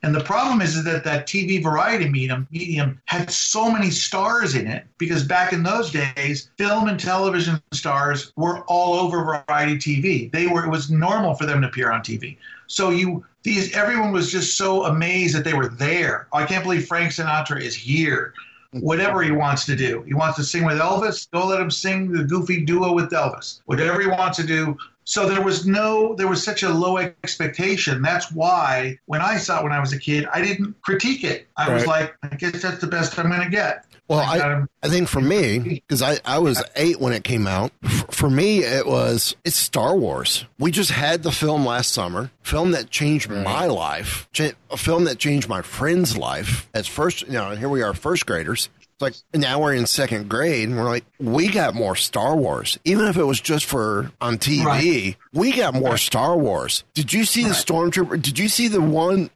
And the problem is, is that that TV variety medium medium had so many stars in it because back in those days, film and television stars were all over variety TV. They were it was normal for them to appear on TV. So you these everyone was just so amazed that they were there. I can't believe Frank Sinatra is here. Whatever he wants to do, he wants to sing with Elvis. Go let him sing the Goofy duo with Elvis. Whatever he wants to do. So there was no, there was such a low expectation. That's why when I saw it when I was a kid, I didn't critique it. I was like, I guess that's the best I'm going to get.
Well,
I
I,
him.
I think for me, because I, I was eight when it came out, for me, it was, it's Star Wars. We just had the film last summer, film that changed my life, a film that changed my friend's life as first, you know, here we are, first graders. It's like now we're in second grade and we're like, we got more Star Wars. Even if it was just for on TV,
Right.
we got more Star Wars. Did you see the Stormtrooper? Did you see the one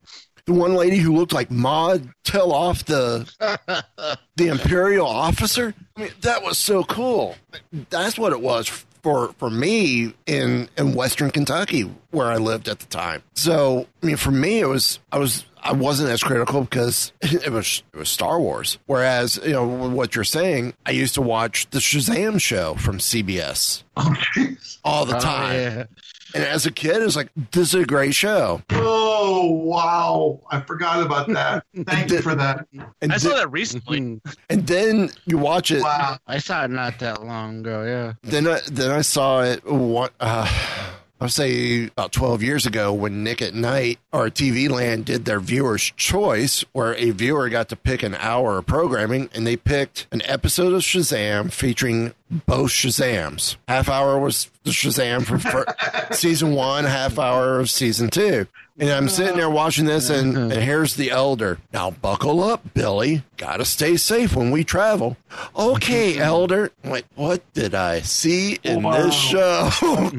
the one lady who looked like Maud tell off the the imperial officer. I mean, that was so cool. That's what it was for for me in in Western Kentucky where I lived at the time. So, I mean, for me, it was I was. I wasn't as critical because it was it was Star Wars. Whereas, you know what you're saying, I used to watch the Shazam show from CBS
Okay.
all the
Oh,
time.
yeah.
And as a kid, it was like, this is a great show.
Oh, wow. I forgot about that. Thank you for that.
And,
I saw
thi-
that recently.
Mhm.
and then you watch it,
Wow.
I saw it not that long ago. Yeah.
then I, then I saw it what uh I'll say about 12 years ago when Nick at Nite or TV Land did their viewer's choice, where a viewer got to pick an hour of programming and they picked an episode of Shazam featuring both Shazams. Half hour was the Shazam fir- season one, half hour of season two. And I'm sitting there watching this, and, and here's the elder. Now, buckle up, Billy. Gotta stay safe when we travel. Okay, elder. I'm what did I see in
Wow.
this show?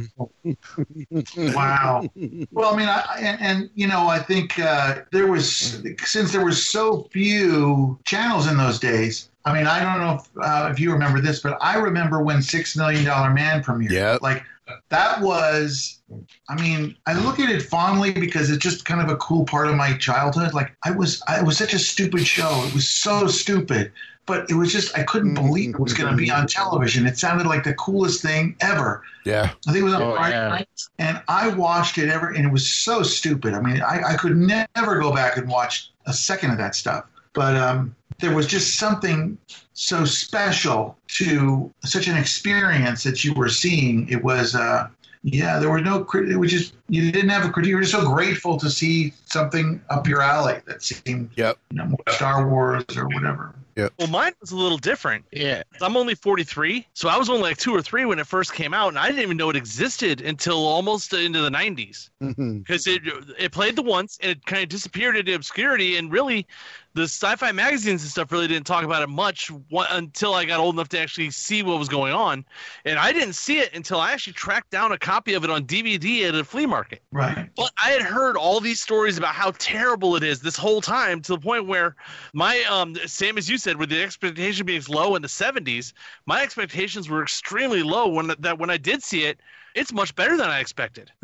Wow. Well, I mean, I, and, and you know, I think uh, there was since there were so few channels in those days. I mean, I don't know if, uh, if you remember this, but I remember when Six Million Dollar Man premiered.
Yep.
Like that was. I mean, I look at it fondly because it's just kind of a cool part of my childhood. Like I was, I, it was such a stupid show. It was so stupid. But it was just, I couldn't believe it was going to be on television. It sounded like the coolest thing ever.
yeah.
I think it was on
Oh,
Friday
yeah.
night, and I watched it ever, and it was so stupid. I mean, I, I could never go back and watch a second of that stuff. But um, there was just something so special to such an experience that you were seeing. It was, uh, yeah, there were no. It was just you didn't have a critique. You were just so grateful to see something up your alley that seemed,
Yep.
you know, more Star Wars or whatever.
Well, mine was a little different.
Yeah.
I'm only 43, so I was only like two or three when it first came out, and I didn't even know it existed until almost into the 90s
Mhm.
because it it played the once and it kind of disappeared into obscurity, and really, the sci-fi magazines and stuff really didn't talk about it much wa- until I got old enough to actually see what was going on, and I didn't see it until I actually tracked down a copy of it on DVD at a flea market.
Right.
But I had heard all these stories about how terrible it is this whole time to the point where my um same as you said with the expectation being low in the 70s, my expectations were extremely low when that when I did see it, it's much better than I expected.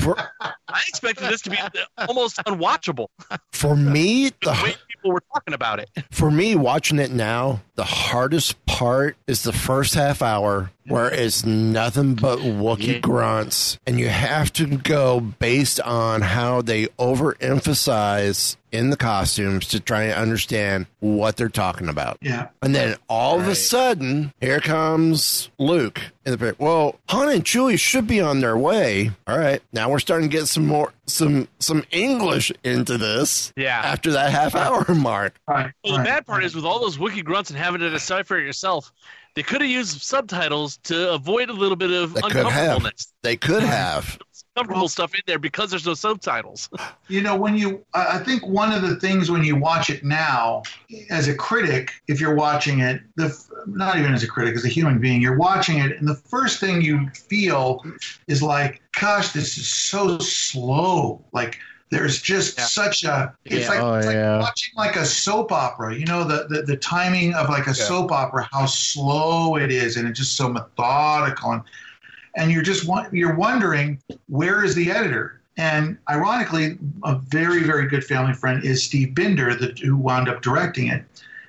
For,
I expected this to be almost unwatchable
for me,
the way people were talking about it.
for me, watching it now, the hardest part is the first half hour where mm-hmm. it's nothing but Wookiee
Yeah.
grunts, and you have to go based on how they overemphasize in the costumes to try and understand what they're talking about.
yeah.
And then all of a sudden, here comes Luke in the pic. Well, Han and Chewie should be on their way. All right, now we're starting to get some more some some English into this.
Yeah.
After that half hour mark.
Right.
Well, the
right.
bad part is with all those Wookiee grunts and having to decipher it yourself, they could have used subtitles to avoid a little bit of
They could
uncomfortableness.
They could have.
Comfortable
Well-
stuff in there because there's no subtitles.
You know, when you, I I think one of the things when you watch it now, as a critic, if you're watching it, the not even as a critic, as a human being, you're watching it, and the first thing you feel is like, gosh, this is so slow. Like, there's just
Yeah.
such a, it's
Yeah,
like,
oh,
it's like
yeah.
watching like a soap opera. You know, the, the, the timing of like a soap opera, how slow it is, and it's just so methodical. And, and you're just you're wondering where is the editor And ironically, a very, very good family friend is Steve Binder, the, who wound up directing it.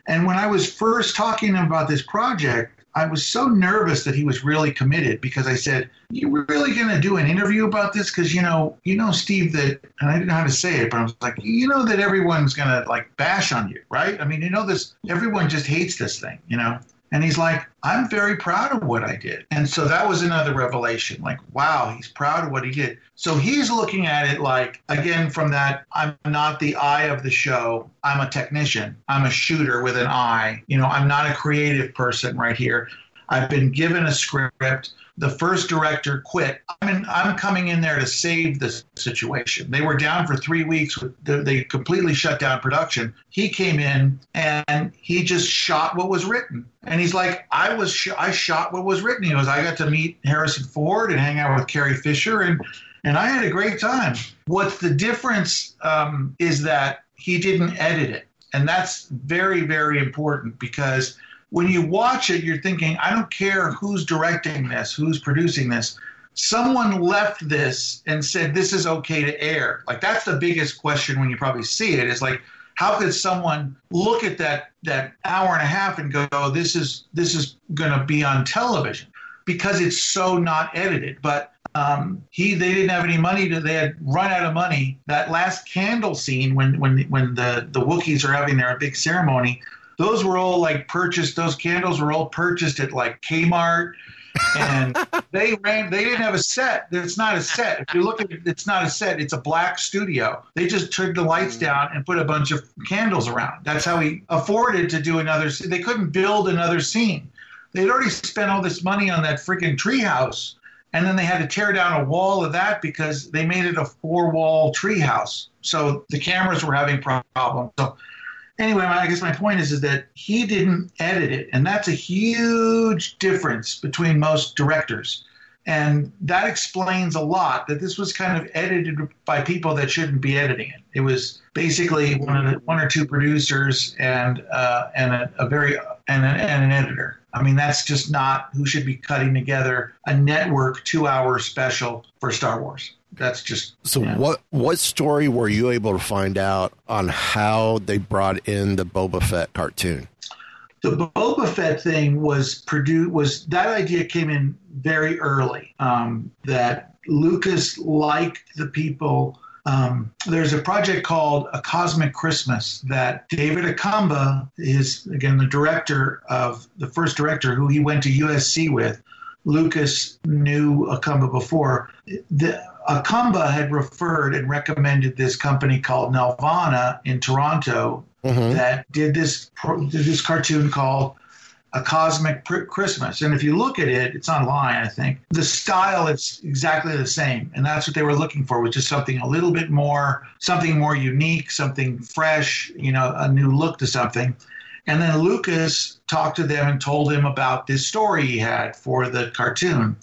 And when I was first talking about this project, I was so nervous that he was really committed because I said, "You really going to do an interview about this? Because you know, you know, Steve, that and I didn't know how to say it, but I was like, you know, that everyone's going to like bash on you, right? I mean, you know, this everyone just hates this thing, you know." And he's like, I'm very proud of what I did. And so that was another revelation. Like, wow, he's proud of what he did. So he's looking at it like, again, from that, I'm not the eye of the show. I'm a technician. I'm a shooter with an eye. You know, I'm not a creative person right here. I've been given a script. The first director quit. I mean, I'm coming in there to save the situation. They were down for three weeks. They completely shut down production. He came in and he just shot what was written. And he's like, I was, sh- I shot what was written. He goes, I got to meet Harrison Ford and hang out with Carrie Fisher, and and I had a great time. What's the difference um, is that he didn't edit it, and that's very, very important because when you watch it, you're thinking, I don't care who's directing this, who's producing this. Someone left this and said this is okay to air. Like that's the biggest question when you probably see it is like, how could someone look at that that hour and a half and go, oh, this is this is going to be on television because it's so not edited. But um, he they didn't have any money to they had run out of money. That last candle scene when when when the the Wookiees are having their big ceremony those were all like purchased those candles were all purchased at like kmart. And they ran they didn't have a set. It's not a set. If you look at it it's not a set. It's a black studio. They just turned the lights mm. down and put a bunch of candles around. That's how he afforded to do another they couldn't build another scene. They'd already spent all this money on that freaking treehouse and then they had to tear down a wall of that because they made it a four wall treehouse. So the cameras were having problems. So anyway, I guess my point is is that he didn't edit it, and that's a huge difference between most directors. And that explains a lot that this was kind of edited by people that shouldn't be editing it. It was basically one, of the, one or two producers and uh, and a, a very and, a, and an editor. I mean, that's just not who should be cutting together a network two-hour special for Star Wars. That's just
So what what story were you able to find out on how they brought in the Boba Fett cartoon?
the Boba Fett thing was produced was that idea came in very early. Um, that Lucas liked the people. Um, there's a project called A Cosmic Christmas that David Acomba is again the director of the first director who he went to USC with. Lucas knew Acomba before. The, Acomba had referred and recommended this company called Nelvana in Toronto mm-hmm. that did this did this cartoon called a cosmic Pr- christmas. And if you look at it it's online i think the style is exactly the same. And that's what they were looking for which is something a little bit more something more unique something fresh you know a new look to something. And then lucas talked to them and told him about this story he had for the cartoon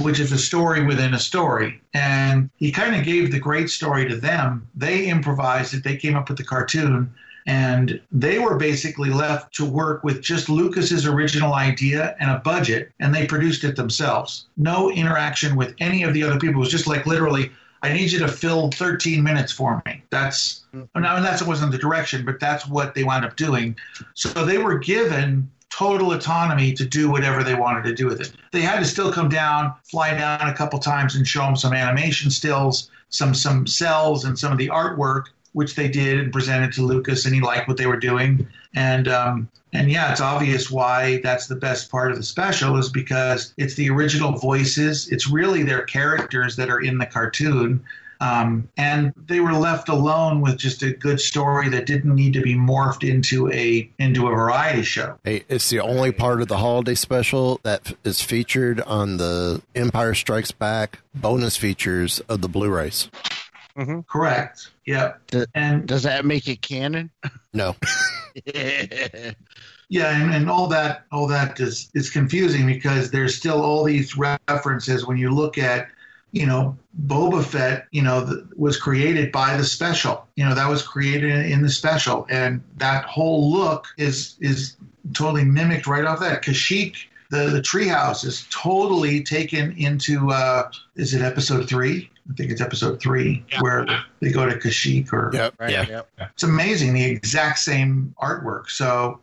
which is a story within a story. And he kind of gave the great story to them. They improvised it, they came up with the cartoon, and they were basically left to work with just Lucas's original idea and a budget, and they produced it themselves. No interaction with any of the other people. It was just like literally, I need you to fill 13 minutes for me. That's mm-hmm. now, and that wasn't the direction, but that's what they wound up doing. So they were given total autonomy to do whatever they wanted to do with it. They had to still come down, fly down a couple times, and show them some animation stills, some some cells, and some of the artwork, which they did and presented to Lucas, and he liked what they were doing. And um, and yeah, it's obvious why that's the best part of the special is because it's the original voices. It's really their characters that are in the cartoon. Um, and they were left alone with just a good story that didn't need to be morphed into a into a variety show.
Hey, it's the only part of the holiday special that is featured on the Empire Strikes Back bonus features of the Blu-rays.
Correct. Yep.
Th-
And
Does that make it canon?
No,
yeah, and, and all that all that is is confusing because there's still all these references when you look at you know Boba Fett you know the, was created by the special you know that was created in, in the special and that whole look is is totally mimicked right off that Kashyyyk the the treehouse is totally taken into. Uh, is it episode three? I think it's episode three where they go to Kashyyyk or
Yep.
Right,
yeah.
yep.
it's amazing the exact same artwork so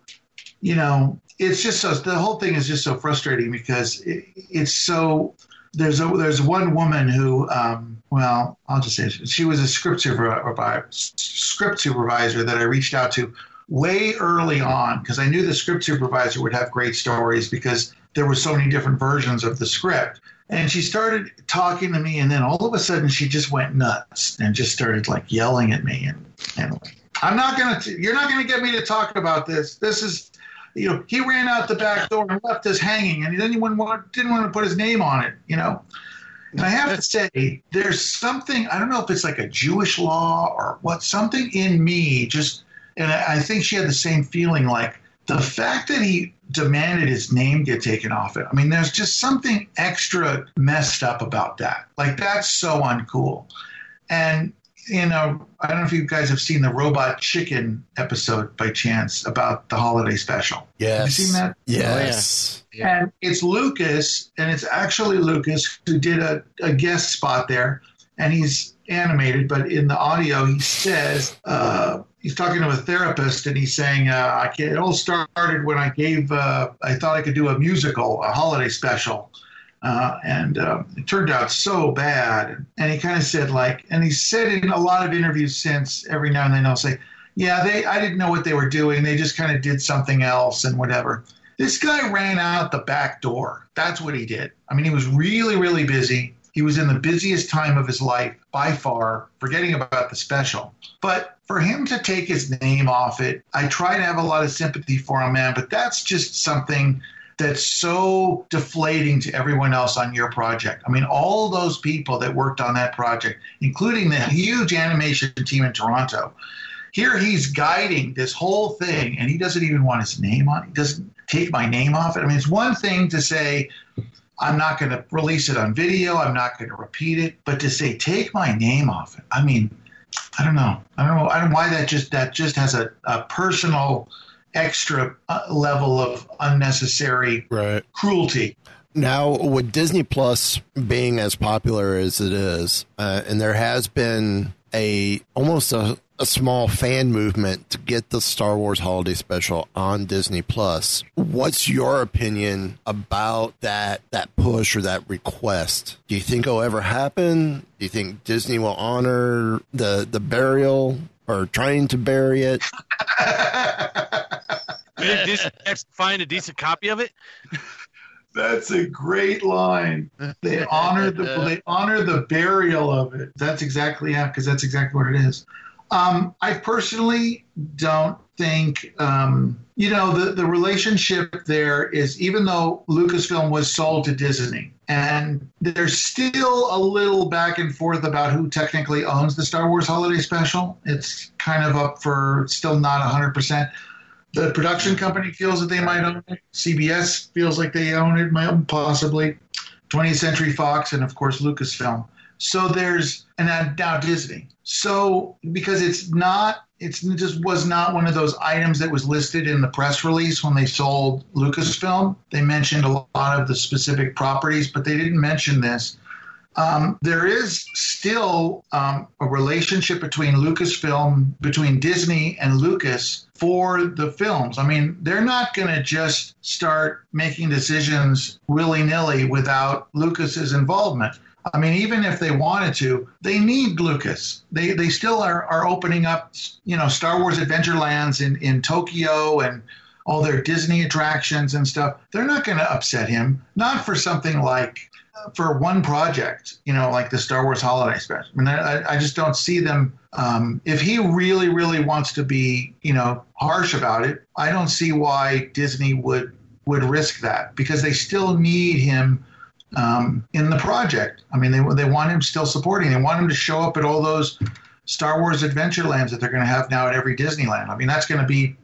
you know it's just so the whole thing is just so frustrating because it, it's so there's a there's one woman who um, well i'll just say it. she was a script supervisor script supervisor that i reached out to way early on because i knew the script supervisor would have great stories because there were so many different versions of the script. And she started talking to me and then all of a sudden she just went nuts and just started like yelling at me. And anyway i'm not gonna t- you're not gonna get me to talk about this. This is you know he ran out the back door and left us hanging and then he didn't want, didn't want to put his name on it you know and i have to say there's something i don't know if it's like a jewish law or what something in me just and i, I think she had the same feeling like the fact that he demanded his name get taken off it. I mean, there's just something extra messed up about that. Like that's so uncool. And you know, I don't know if you guys have seen the Robot Chicken episode by chance about the holiday special.
Yes.
Have you seen that?
Yes.
And it's Lucas, and it's actually Lucas who did a, a guest spot there, and he's animated, but in the audio he says uh, he's talking to a therapist, and he's saying, uh, "I can, it all started when I gave uh, I thought I could do a musical, a holiday special." Uh, and uh, it turned out so bad. And he kind of said, like, and he said in a lot of interviews since, every now and then I'll say, "Yeah, they, I didn't know what they were doing. They just kind of did something else and whatever." This guy ran out the back door. That's what he did. I mean, he was really, really busy. He was in the busiest time of his life by far, forgetting about the special. But for him to take his name off it, I try to have a lot of sympathy for him, man. But that's just something that's so deflating to everyone else on your project. I mean, all those people that worked on that project, including the huge animation team in Toronto, here he's guiding this whole thing and he doesn't even want his name on it. He doesn't take my name off it. I mean, it's one thing to say, I'm not going to release it on video, I'm not going to repeat it, but to say, take my name off it, I mean, I don't know. I don't know. I don't know why that just that just has a, a personal extra uh, level of unnecessary
Right.
cruelty.
Now, with Disney Plus being as popular as it is, uh, and there has been a almost a, a small fan movement to get the Star Wars Holiday Special on Disney Plus. What's your opinion about that that push or that request? Do you think it'll ever happen? Do you think Disney will honor the the burial or trying to bury it?
Find a decent copy of it?
That's a great line. They honor the they honor the burial of it. That's exactly yeah, because that's exactly what it is. Um, I personally don't think um, you know the the relationship there is even though Lucasfilm was sold to Disney and there's still a little back and forth about who technically owns the Star Wars Holiday Special. It's kind of up for still not 100 percent the production company feels that they might own it. CBS feels like they own it, might- possibly. 20th Century Fox, and of course Lucasfilm. So there's and now Disney. So because it's not, it's it just was not one of those items that was listed in the press release when they sold Lucasfilm. They mentioned a lot of the specific properties, but they didn't mention this. Um, there is still um, a relationship between Lucasfilm, between Disney and Lucas for the films. I mean, they're not going to just start making decisions willy nilly without Lucas's involvement. I mean, even if they wanted to, they need Lucas. They they still are, are opening up, you know, Star Wars Adventurelands in, in Tokyo and all their Disney attractions and stuff. They're not going to upset him. Not for something like for one project, you know, like the Star Wars Holiday Special. I mean, I, I just don't see them. Um, if he really, really wants to be, you know, harsh about it, I don't see why Disney would would risk that because they still need him um, in the project. I mean, they they want him still supporting. They want him to show up at all those Star Wars Adventure Lands that they're going to have now at every Disneyland. I mean, that's going to be,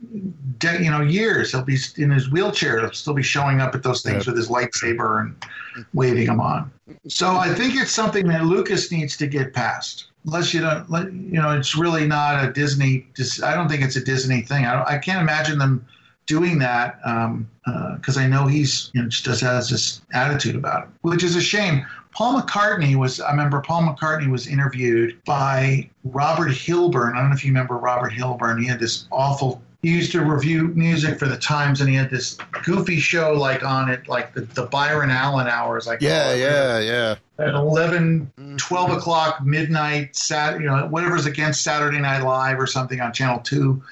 de- you know, years. He'll be in his wheelchair. He'll still be showing up at those things
Yep.
with his lightsaber and mm-hmm. waving them on. So I think it's something that Lucas needs to get past. Unless you don't, let- you know, it's really not a Disney. Just I don't think it's a Disney thing. I, don't, I can't imagine them doing that um, uh, because I know he's you know just has this attitude about it, which is a shame. Paul McCartney was I remember Paul McCartney was interviewed by Robert Hilburn. I don't know if you remember Robert Hilburn. He had this awful he used to review music for the Times, and he had this goofy show like on it, like the, the Byron Allen hours, like
Yeah, yeah, yeah.
at 11, mm-hmm. 12 o'clock, midnight, Sat, you know, whatever's against Saturday Night Live or something on Channel 2.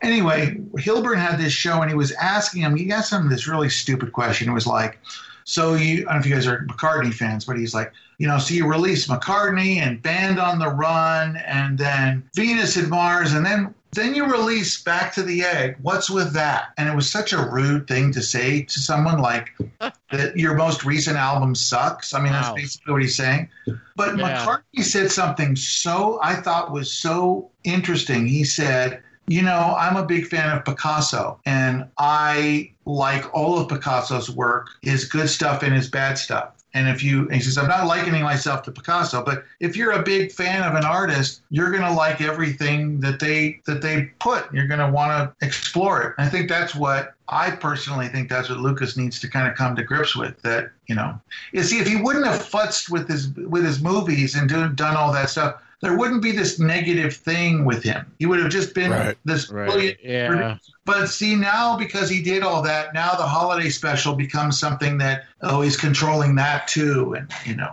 Anyway, Hilburn had this show and he was asking him, he asked him this really stupid question. It was like, so you, I don't know if you guys are McCartney fans, but he's like, you know, so you release McCartney and Band on the Run and then Venus and Mars and then then you release Back to the Egg. What's with that? And it was such a rude thing to say to someone like that your most recent album sucks. I mean,
Wow.
that's basically what he's saying. But
Yeah.
McCartney said something so I thought was so interesting. He said, you know, I'm a big fan of Picasso, and I like all of Picasso's work, his good stuff and his bad stuff. And if you, and he says, I'm not likening myself to Picasso, but if you're a big fan of an artist, you're going to like everything that they that they put. You're going to want to explore it. I think that's what I personally think that's what Lucas needs to kind of come to grips with. That you know, you see, if he wouldn't have futzed with his with his movies and do, done all that stuff, there wouldn't be this negative thing with him. He would have just been
Right.
this
Right.
brilliant
Yeah.
producer. But see now, because he did all that, now the holiday special becomes something that oh, he's controlling that too, and you know.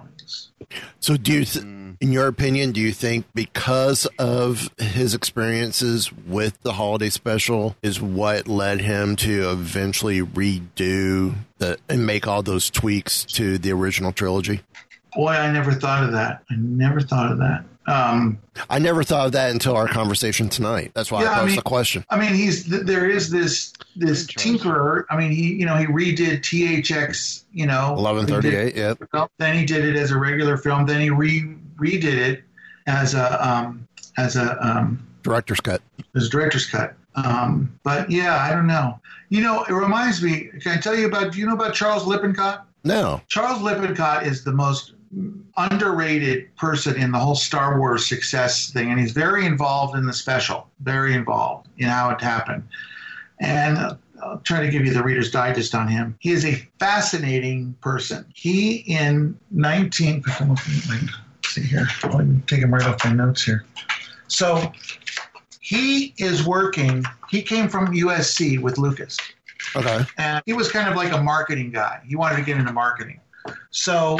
So, do you, th- mm. in your opinion, do you think because of his experiences with the holiday special is what led him to eventually redo the and make all those tweaks to the original trilogy?
Boy, I never thought of that. I never thought of that. Um,
I never thought of that until our conversation tonight. That's why
Yeah,
I
I
posed
mean-
the question.
I mean, he's th- there is this this tinkerer. I mean, he you know he redid THX. You know,
Eleven thirty-eight. Yep.
Then he did it as a regular film. Then he re redid it as a um, as a um,
Director's cut.
as a director's cut. Um, but yeah, I don't know. You know, it reminds me. Can I tell you about? Do you know about Charles Lippincott?
No.
Charles Lippincott is the most underrated person in the whole Star Wars success thing, and he's very involved in the special, very involved in how it happened. And I'll try to give you the Reader's Digest on him. He is a fascinating person. He in 19, I'm looking at my- let's see here, Oh, I'm taking right off my notes here. So he is working. He came from USC with Lucas
Okay.
and he was kind of like a marketing guy. He wanted to get into marketing. So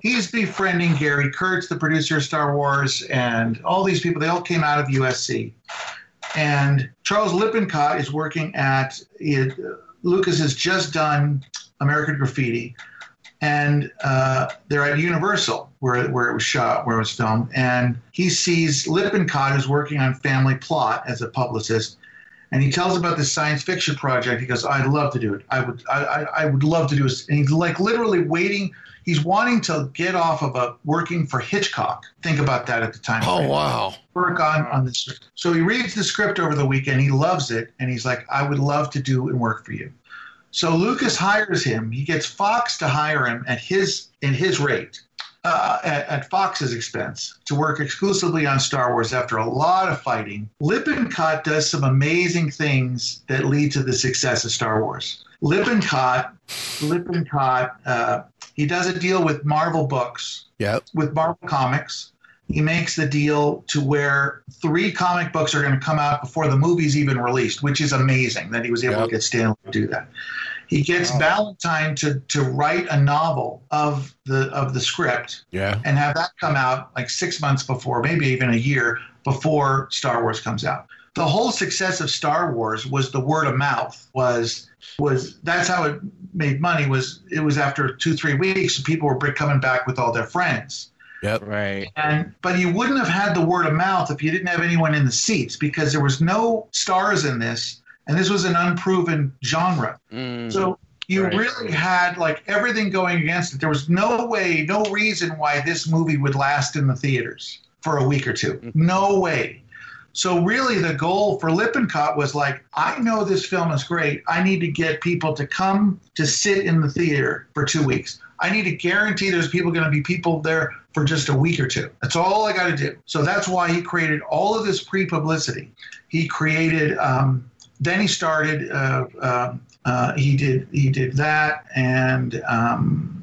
he's befriending Gary Kurtz, the producer of Star Wars, and all these people. They all came out of USC. And Charles Lippincott is working at Lucas has just done American Graffiti, and uh, they're at Universal where where it was shot, where it was filmed, and he sees Lippincott is working on Family Plot as a publicist, and he tells about this science fiction project. He goes, "I'd love to do it. I would, I, I, I would love to do it." And he's like literally waiting. He's wanting to get off of a working for Hitchcock. Think about that at the time.
Oh wow.
Work on on this. So he reads the script over the weekend. He loves it, and he's like, "I would love to do and work for you." So Lucas hires him. He gets Fox to hire him at his in his rate, uh, at, at Fox's expense, to work exclusively on Star Wars. After a lot of fighting, Lippincott does some amazing things that lead to the success of Star Wars. Lippincott, Lippincott, uh, he does a deal with Marvel Books
Yep.
with Marvel Comics. He makes the deal to where three comic books are going to come out before the movie's even released, which is amazing that he was able
Yep.
to get Stan Lee to do that. He gets Ballantine to, to write a novel of the of the script
Yeah.
and have that come out like six months before, maybe even a year before Star Wars comes out. The whole success of Star Wars was the word of mouth. Was was that's how it made money. Was it was after two three weeks, people were coming back with all their friends.
Yep.
Right.
And but you wouldn't have had the word of mouth if you didn't have anyone in the seats because there was no stars in this, and this was an unproven genre.
Mm.
So you
Right.
really had like everything going against it. There was no way, no reason why this movie would last in the theaters for a week or two. No way. So really the goal for Lippincott was like, I know this film is great. I need to get people to come to sit in the theater for two weeks. I need to guarantee there's people going to be people there for just a week or two. That's all I got to do. So that's why he created all of this pre-publicity. He created um, then he started. Uh, uh, uh, he did he did that, and um,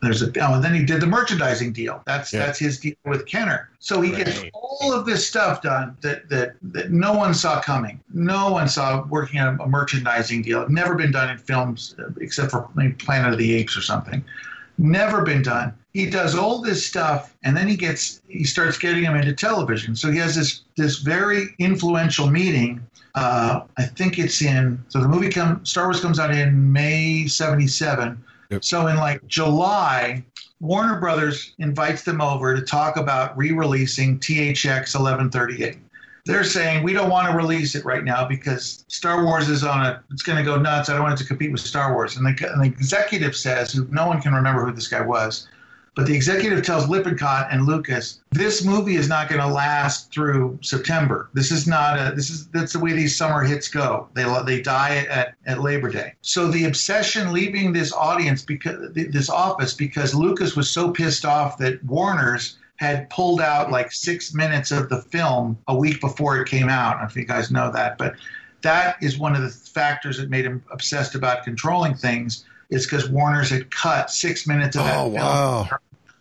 there's a oh, and then he did the merchandising deal. That's
Yeah.
that's his deal with Kenner. So he gets all of this stuff done that that that no one saw coming. No one saw working on a merchandising deal. it Never been done in films uh, except for maybe Planet of the Apes or something. Never been done. He does all this stuff, and then he gets he starts getting him into television. So he has this this very influential meeting. Uh, I think it's in so the movie come Star Wars comes out in May '77.
Yep.
So in like July, Warner Brothers invites them over to talk about re-releasing THX 1138. They're saying we don't want to release it right now because Star Wars is on a it's going to go nuts. I don't want it to compete with Star Wars. And the, and the executive says, who no one can remember who this guy was, but the executive tells Lippincott and Lucas, this movie is not going to last through September. This is not a. This is that's the way these summer hits go. They they die at, at Labor Day. So the obsession leaving this audience because this office because Lucas was so pissed off that Warner's had pulled out like six minutes of the film a week before it came out. I don't know if you guys know that, but that is one of the factors that made him obsessed about controlling things. Is because Warner's had cut six minutes of that
Oh
film
wow.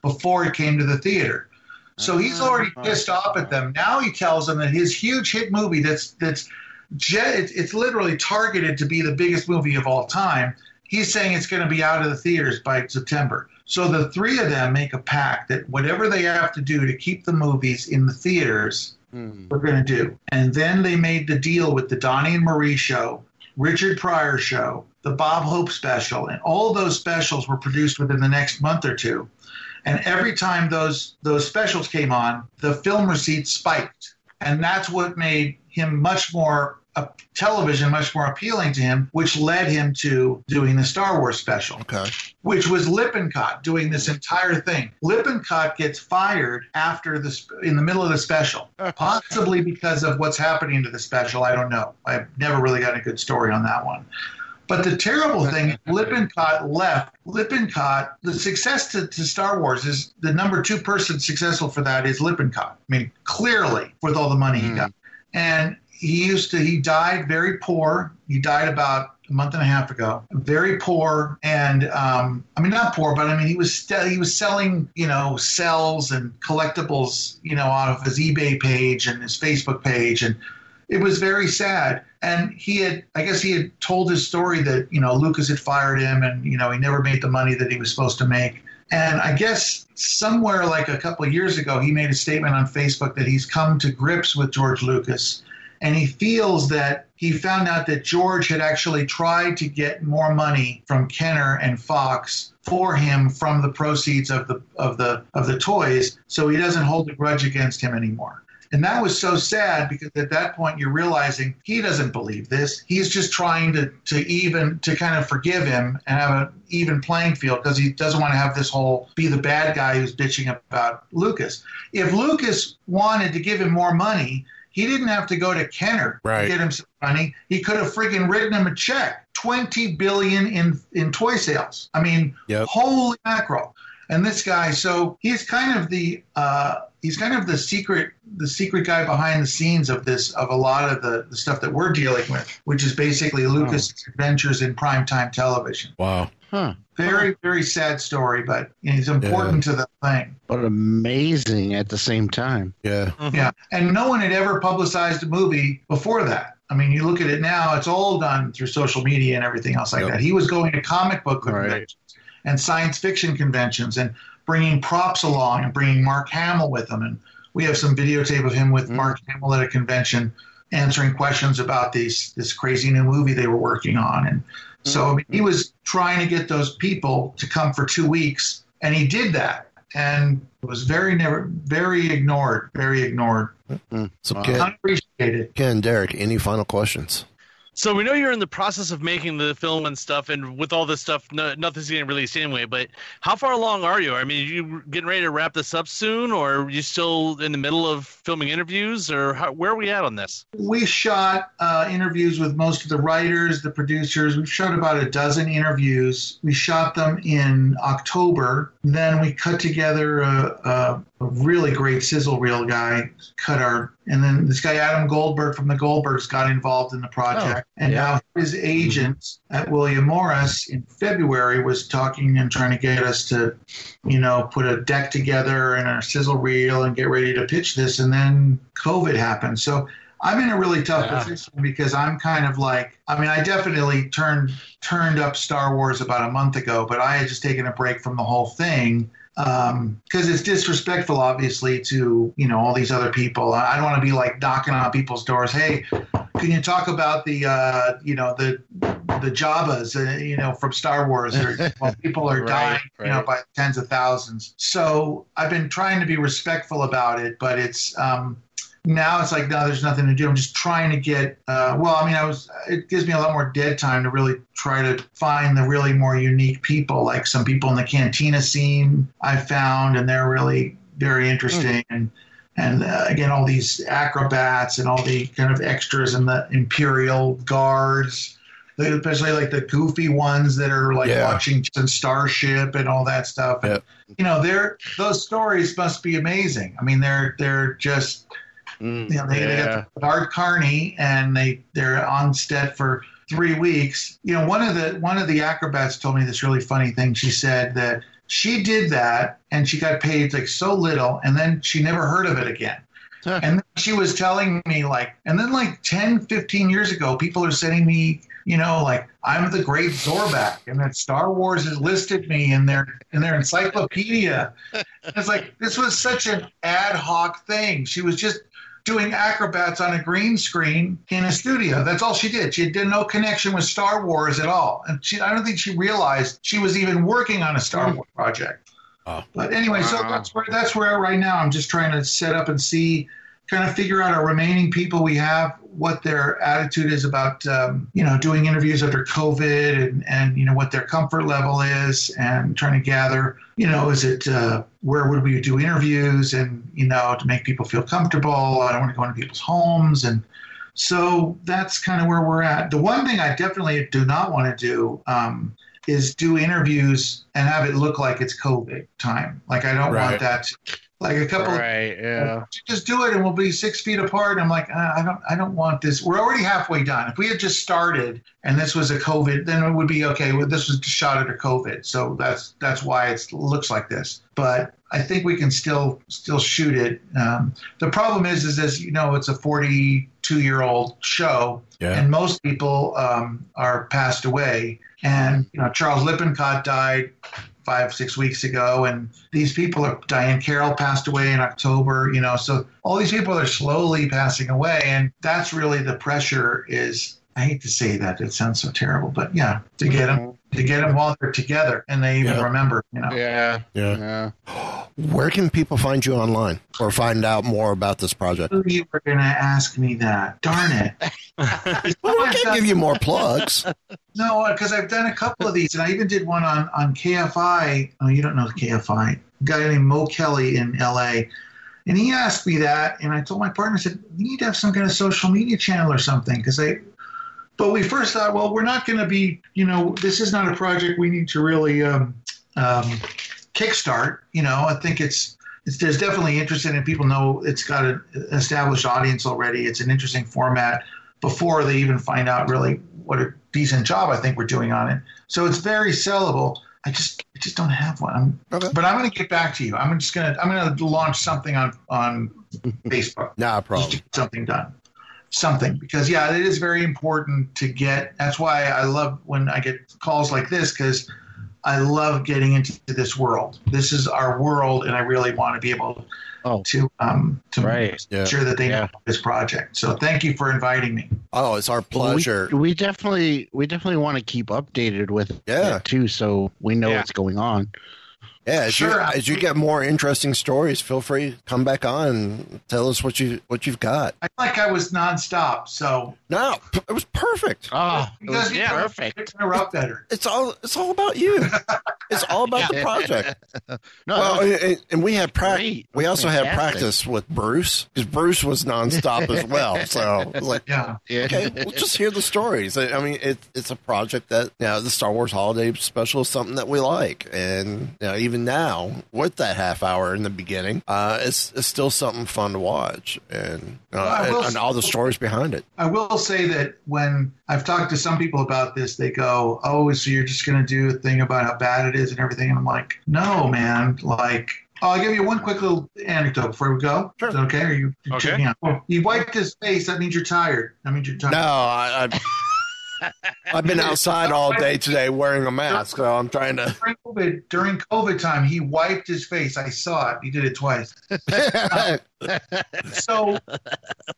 Before it came to the theater. So he's already pissed off at them. Now he tells them that his huge hit movie that's that's it's, literally targeted to be the biggest movie of all time. He's saying it's going to be out of the theaters by September. So the three of them make a pact that whatever they have to do to keep the movies in the theaters,
Hmm.
we're going to do. And then they made the deal with the Donnie and Marie show, Richard Pryor show, the Bob Hope special, and all those specials were produced within the next month or two. And every time those those specials came on, the film receipts spiked, and that's what made him much more uh, television much more appealing to him, which led him to doing the Star Wars special
Okay.
which was Lippincott doing this entire thing. Lippincott gets fired after the sp- in the middle of the special, possibly because of what's happening to the special. I don't know. I've never really got a good story on that one. But the terrible thing, Lippincott left. Lippincott, the success to, to Star Wars is the number two person successful for that is Lippincott. I mean, clearly with all the money he got. And he used to, he died very poor. He died about a month and a half ago. Very poor. And, um, I mean, not poor, but I mean, he was, st- he was selling, you know, cells and collectibles, you know, out of his eBay page and his Facebook page. And, it was very sad. And he had, I guess he had told his story that, you know, Lucas had fired him and, you know, he never made the money that he was supposed to make. And I guess somewhere like a couple of years ago, he made a statement on Facebook that he's come to grips with George Lucas. And he feels that he found out that George had actually tried to get more money from Kenner and Fox for him from the proceeds of the of the of the toys, so he doesn't hold a grudge against him anymore. And that was so sad because at that point you're realizing he doesn't believe this. He's just trying to, to even to kind of forgive him and have an even playing field because he doesn't want to have this whole be the bad guy who's bitching about Lucas. If Lucas wanted to give him more money, he didn't have to go to Kenner
Right.
to get him some money. He could have freaking written him a check. Twenty billion in in toy sales. I mean,
Yep.
holy mackerel. And this guy, so he's kind of the uh, he's kind of the secret the secret guy behind the scenes of this of a lot of the, the stuff that we're dealing with, which is basically Lucas' adventures in primetime television.
Wow.
Huh.
Very very sad story, but you he's important to the thing.
But amazing at the same time.
Yeah.
Yeah, and no one had ever publicized a movie before that. I mean, you look at it now; it's all done through social media and everything else like
Yep.
that. He was going to comic book
Right.
conventions and science fiction conventions and bringing props along and bringing Mark Hamill with him. And we have some videotape of him with
Mm.
Mark Hamill at a convention answering questions about these this crazy new movie they were working on. And so I mean, he was trying to get those people to come for two weeks, and he did that. And was very never very ignored, very ignored,
So
Wow.
Ken,
unappreciated.
Ken, Derek, any final questions?
So we know you're in the process of making the film and stuff, and with all this stuff, no, nothing's getting released anyway. But how far along are you? I mean, are you getting ready to wrap this up soon, or are you still in the middle of filming interviews, or how, where are we at on this?
we shot uh, interviews with most of the writers, the producers. We've shot about a dozen interviews. We shot them in October. Then we cut together a, a really great sizzle reel guy cut our and then this guy Adam Goldberg from the Goldbergs got involved in the project. Oh, and
yeah.
now his agent at William Morris in February was talking and trying to get us to you know put a deck together and a sizzle reel and get ready to pitch this. And then COVID happened. So I'm in a really tough
Yeah.
position because I'm kind of like I mean I definitely turned turned up Star Wars about a month ago but I had just taken a break from the whole thing because it's disrespectful, obviously, to you know all these other people. I don't want to be like knocking on people's doors. Hey, can you talk about the uh, you know the the Jabas, uh, you know, from Star Wars? Or, well, people are
Right,
dying, you know, by tens of thousands. So I've been trying to be respectful about it, but it's. Um, now it's like no, there's nothing to do. I'm just trying to get. Uh, well, I mean, I was. It gives me a lot more dead time to really try to find the really more unique people, like some people in the cantina scene I found, and they're really very interesting. And and uh, again, all these acrobats and all the kind of extras and the Imperial guards. Especially like the goofy ones that are like
Yeah.
watching Starship and all that stuff. And,
Yep.
You know, they're those stories must be amazing. I mean, they're they're just
Mm,
you know, they, they got Art Carney and they they're on set for three weeks. You know, one of the one of the acrobats told me this really funny thing. She said that she did that and she got paid like so little, and then she never heard of it again.
Huh.
And then she was telling me like, and then like 10, 15 years ago, people are sending me, you know, like I'm the great Zorback, and that Star Wars has listed me in their in their encyclopedia. It's like this was such an ad hoc thing. She was just doing acrobats on a green screen in a studio. That's all she did. She did no connection with Star Wars at all, and she I don't think she realized she was even working on a Star hmm. Wars project.
Oh.
But anyway, so that's where that's where right now I'm just trying to set up and see, kind of figure out our remaining people we have, what their attitude is about, um, you know, doing interviews after COVID, and and you know what their comfort level is, and trying to gather, you know, is it uh, where would we do interviews, and you know, to make people feel comfortable. I don't want to go into people's homes, and so that's kind of where we're at. The one thing I definitely do not want to do. Um, is do interviews and have it look like it's COVID time. Like I don't
Right.
want that. To, like a couple,
Right. Yeah.
just do it and we'll be six feet apart. I'm like, "Ah, I don't, I don't want this. We're already halfway done. If we had just started and this was a COVID, then it would be okay. Well, this was shot under COVID, so that's that's why it looks like this. But I think we can still still shoot it. Um, the problem is, is as you know, it's a 42 year old show,
Yeah.
and most people um, are passed away. And you know, Charles Lippincott died five six weeks ago, and these people are Diahann Carroll passed away in October. You know, so all these people are slowly passing away, and that's really the pressure. Is I hate to say that it sounds so terrible, but yeah, to get them to get them while they're together and they even
Yeah.
remember. You know,
Yeah.
Yeah.
Yeah.
Where can people find you online or find out more about this project?
Knew you were going to ask me that. Darn it.
Well, we can't give you more plugs.
No, because I've done a couple of these, and I even did one on on KFI. Oh, you don't know KFI? A guy named Mo Kelly in L.A. And he asked me that, and I told my partner, I said, we need to have some kind of social media channel or something, because I. But we first thought, well, we're not going to be, you know, this is not a project we need to really um, um, kickstart. You know, I think it's, it's there's definitely interest in it. People know it's got an established audience already. It's an interesting format before they even find out really what a decent job I think we're doing on it. So it's very sellable. I just I just don't have one. I'm,
Okay.
But I'm going to get back to you. I'm just going to I'm going to launch something on on Facebook.
Nah,
Just to
problem.
get something done. Something because yeah, it is very important to get. That's why I love when I get calls like this because I love getting into this world. This is our world, and I really want to be able
Oh.
to um to
Right.
make
Yeah.
sure that they
Yeah.
know this project. So thank you for inviting me.
Oh, it's our
Well, we-
pleasure.
we, definitely we definitely want to keep updated with
Yeah.
it too, so we know
Yeah.
what's going on.
Yeah, as, you,
Sure.
as you get more interesting stories, feel free come back on and tell us what you what you've got.
I feel like I was nonstop. So
No, it was perfect.
Oh, it was
yeah,
perfect.
Interrupt better.
It's all it's all about you. It's all about the project.
no,
well,
that
and, and we had practice. We also had practice with Bruce because Bruce was nonstop as well. So like,
Yeah.
yeah.
okay, we'll just hear the stories. I I mean, it, it's a project that you know the Star Wars Holiday Special is something that we like, and you know, even now with that half hour in the beginning, uh, it's, it's still something fun to watch, and uh,
I
and, and all the stories behind it.
I will say that when I've talked to some people about this, they go, "Oh, so you're just going to do a thing about how bad it is and everything?" And I'm like, "No, man. Like, oh, I'll give you one quick little anecdote before we go.
Sure.
Is that okay? Are you you
Okay.
checking out? Oh, he wiped his face. That means you're tired. That means you're tired.
No, I, I I've been outside all day today wearing a mask, so I'm trying to.
During COVID, during COVID time, he wiped his face. I saw it. He did it twice. So,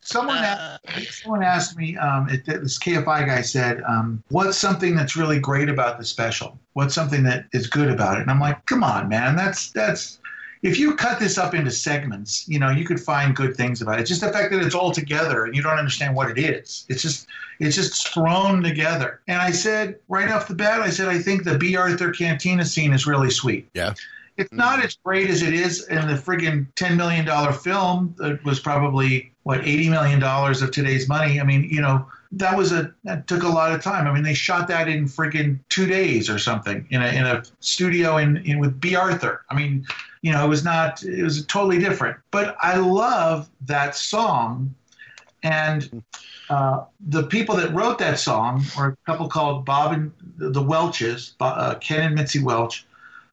someone asked, someone asked me, um, it, this KFI guy said, um, "What's something that's really great about the special? What's something that is good about it?" And I'm like, "Come on, man. That's that's." If you cut this up into segments, you know, you could find good things about it. Just the fact that it's all together and you don't understand what it is. It's just it's just thrown together. And I said right off the bat, I said, I think the Bea Arthur Cantina scene is really sweet.
Yeah.
It's not mm. as great as it is in the friggin' $10 million film that was probably, what, $80 million of today's money. I mean, you know, that was a, that took a lot of time. I mean, they shot that in friggin' two days or something in a, in a studio in, in with Bea Arthur. I mean, you know, it was not, it was totally different. But I love that song. And uh, the people that wrote that song were a couple called Bob and the Welches, uh, Ken and Mitzi Welch.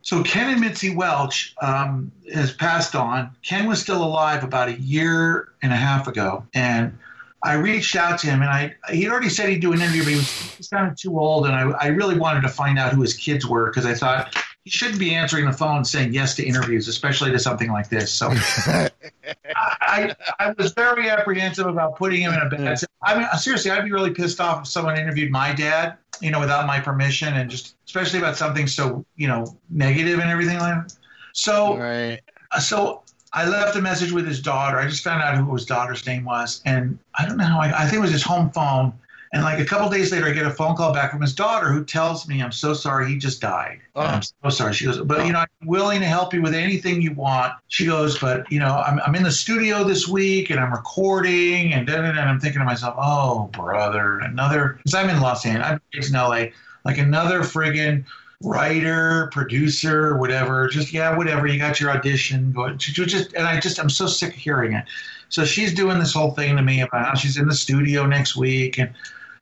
So Ken and Mitzi Welch um, has passed on. Ken was still alive about a year and a half ago, and I reached out to him, and I he'd already said he'd do an interview, but he was he's kind of too old, and I, I really wanted to find out who his kids were because I thought he shouldn't be answering the phone saying yes to interviews, especially to something like this. So I, I was very apprehensive about putting him in a bad. I mean, seriously, I'd be really pissed off if someone interviewed my dad, you know, without my permission, and just especially about something so you know negative and everything like that. So,
Right.
so I left a message with his daughter. I just found out who his daughter's name was, and I don't know how. I, I think it was his home phone. And like a couple days later, I get a phone call back from his daughter who tells me, "I'm so sorry, he just died.
Oh.
I'm so sorry." She goes, "But you know, oh. I'm willing to help you with anything you want." She goes, "But you know, I'm, I'm in the studio this week and I'm recording and then and I'm thinking to myself, oh brother, another." Because I'm in Los Angeles, I'm based in LA, like another friggin' writer, producer, whatever. Just yeah, whatever. You got your audition. Go just and I just I'm so sick of hearing it. So she's doing this whole thing to me about how she's in the studio next week and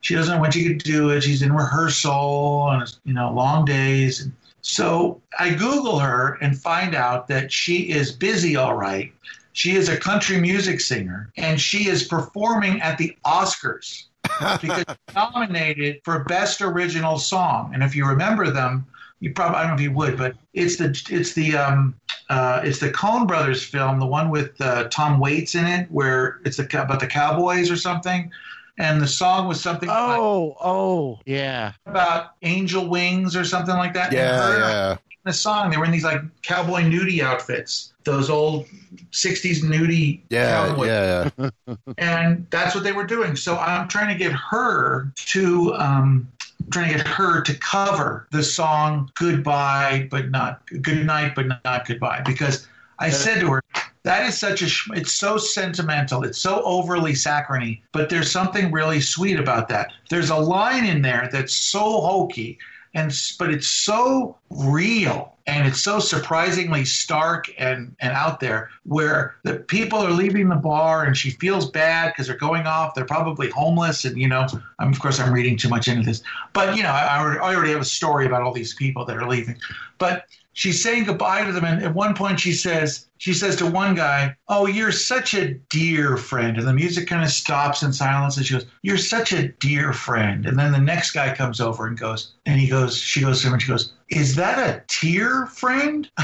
she doesn't know when she could do it. She's in rehearsal and it's, you know long days. And so I Google her and find out that she is busy all right. She is a country music singer and she is performing at the Oscars because she's nominated for Best Original Song. And if you remember them, you probably I don't know if you would, but it's the it's the um uh, it's the Coen Brothers film, the one with uh, Tom Waits in it, where it's the, about the cowboys or something. And the song was something like-
Oh, oh, yeah.
about angel wings or something like that.
Yeah,
her-
yeah.
the song, they were in these like cowboy nudie outfits, those old '60s nudie
Yeah,
cowboy
yeah, yeah.
and that's what they were doing. So I'm trying to get her to um, trying to get her to cover the song "Goodbye, but not Good Night, but not Goodbye," because I said to her, "That is such a it's so sentimental, it's so overly saccharine, but there's something really sweet about that. There's a line in there that's so hokey." And, but it's so real and it's so surprisingly stark and, and out there where the people are leaving the bar and she feels bad because they're going off they're probably homeless and you know I'm, of course i'm reading too much into this but you know I I already have a story about all these people that are leaving but she's saying goodbye to them and at one point she says she says to one guy oh you're such a dear friend. And the music kind of stops in silence and she goes you're such a dear friend. And then the next guy comes over and goes and he goes she goes to him and she goes is that a tear friend?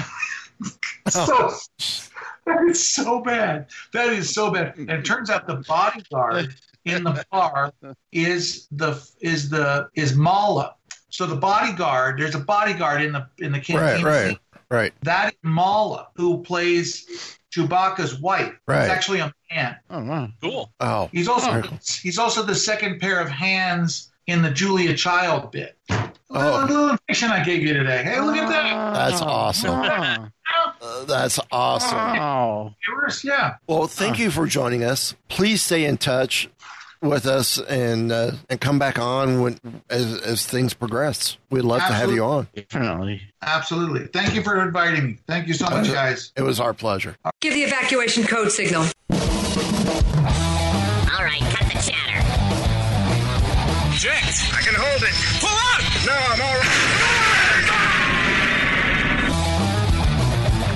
So oh. that is so bad. That is so bad. And it turns out the bodyguard in the bar is the is the is Malla so the bodyguard there's a bodyguard in the in the
Right,
canteen
right, right.
that is Malla, who plays Chewbacca's wife.
Right.
He's actually a man.
Oh, wow.
Cool.
Oh,
He's also
Very cool.
he's also the second pair of hands in the Julia Child bit. little, little information I gave you today. Hey, look at that.
That's awesome.
Ah.
Uh, that's awesome.
Oh,
yeah.
Well, thank you for joining us. Please stay in touch with us and uh, and come back on when as, as things progress. We'd love to have you on.
definitely.
Absolutely. Thank you for inviting me. Thank you so much, guys.
It was our pleasure.
Give the evacuation code signal.
All right, cut the chatter.
Jinx, I can hold it. Pull out! No, I'm all right.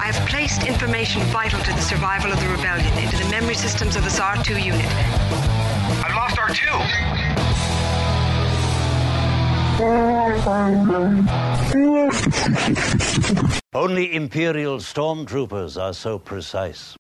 I have placed information vital to the survival of the rebellion into the memory systems of this R2 unit.
I've lost R2.
Only Imperial stormtroopers are so precise.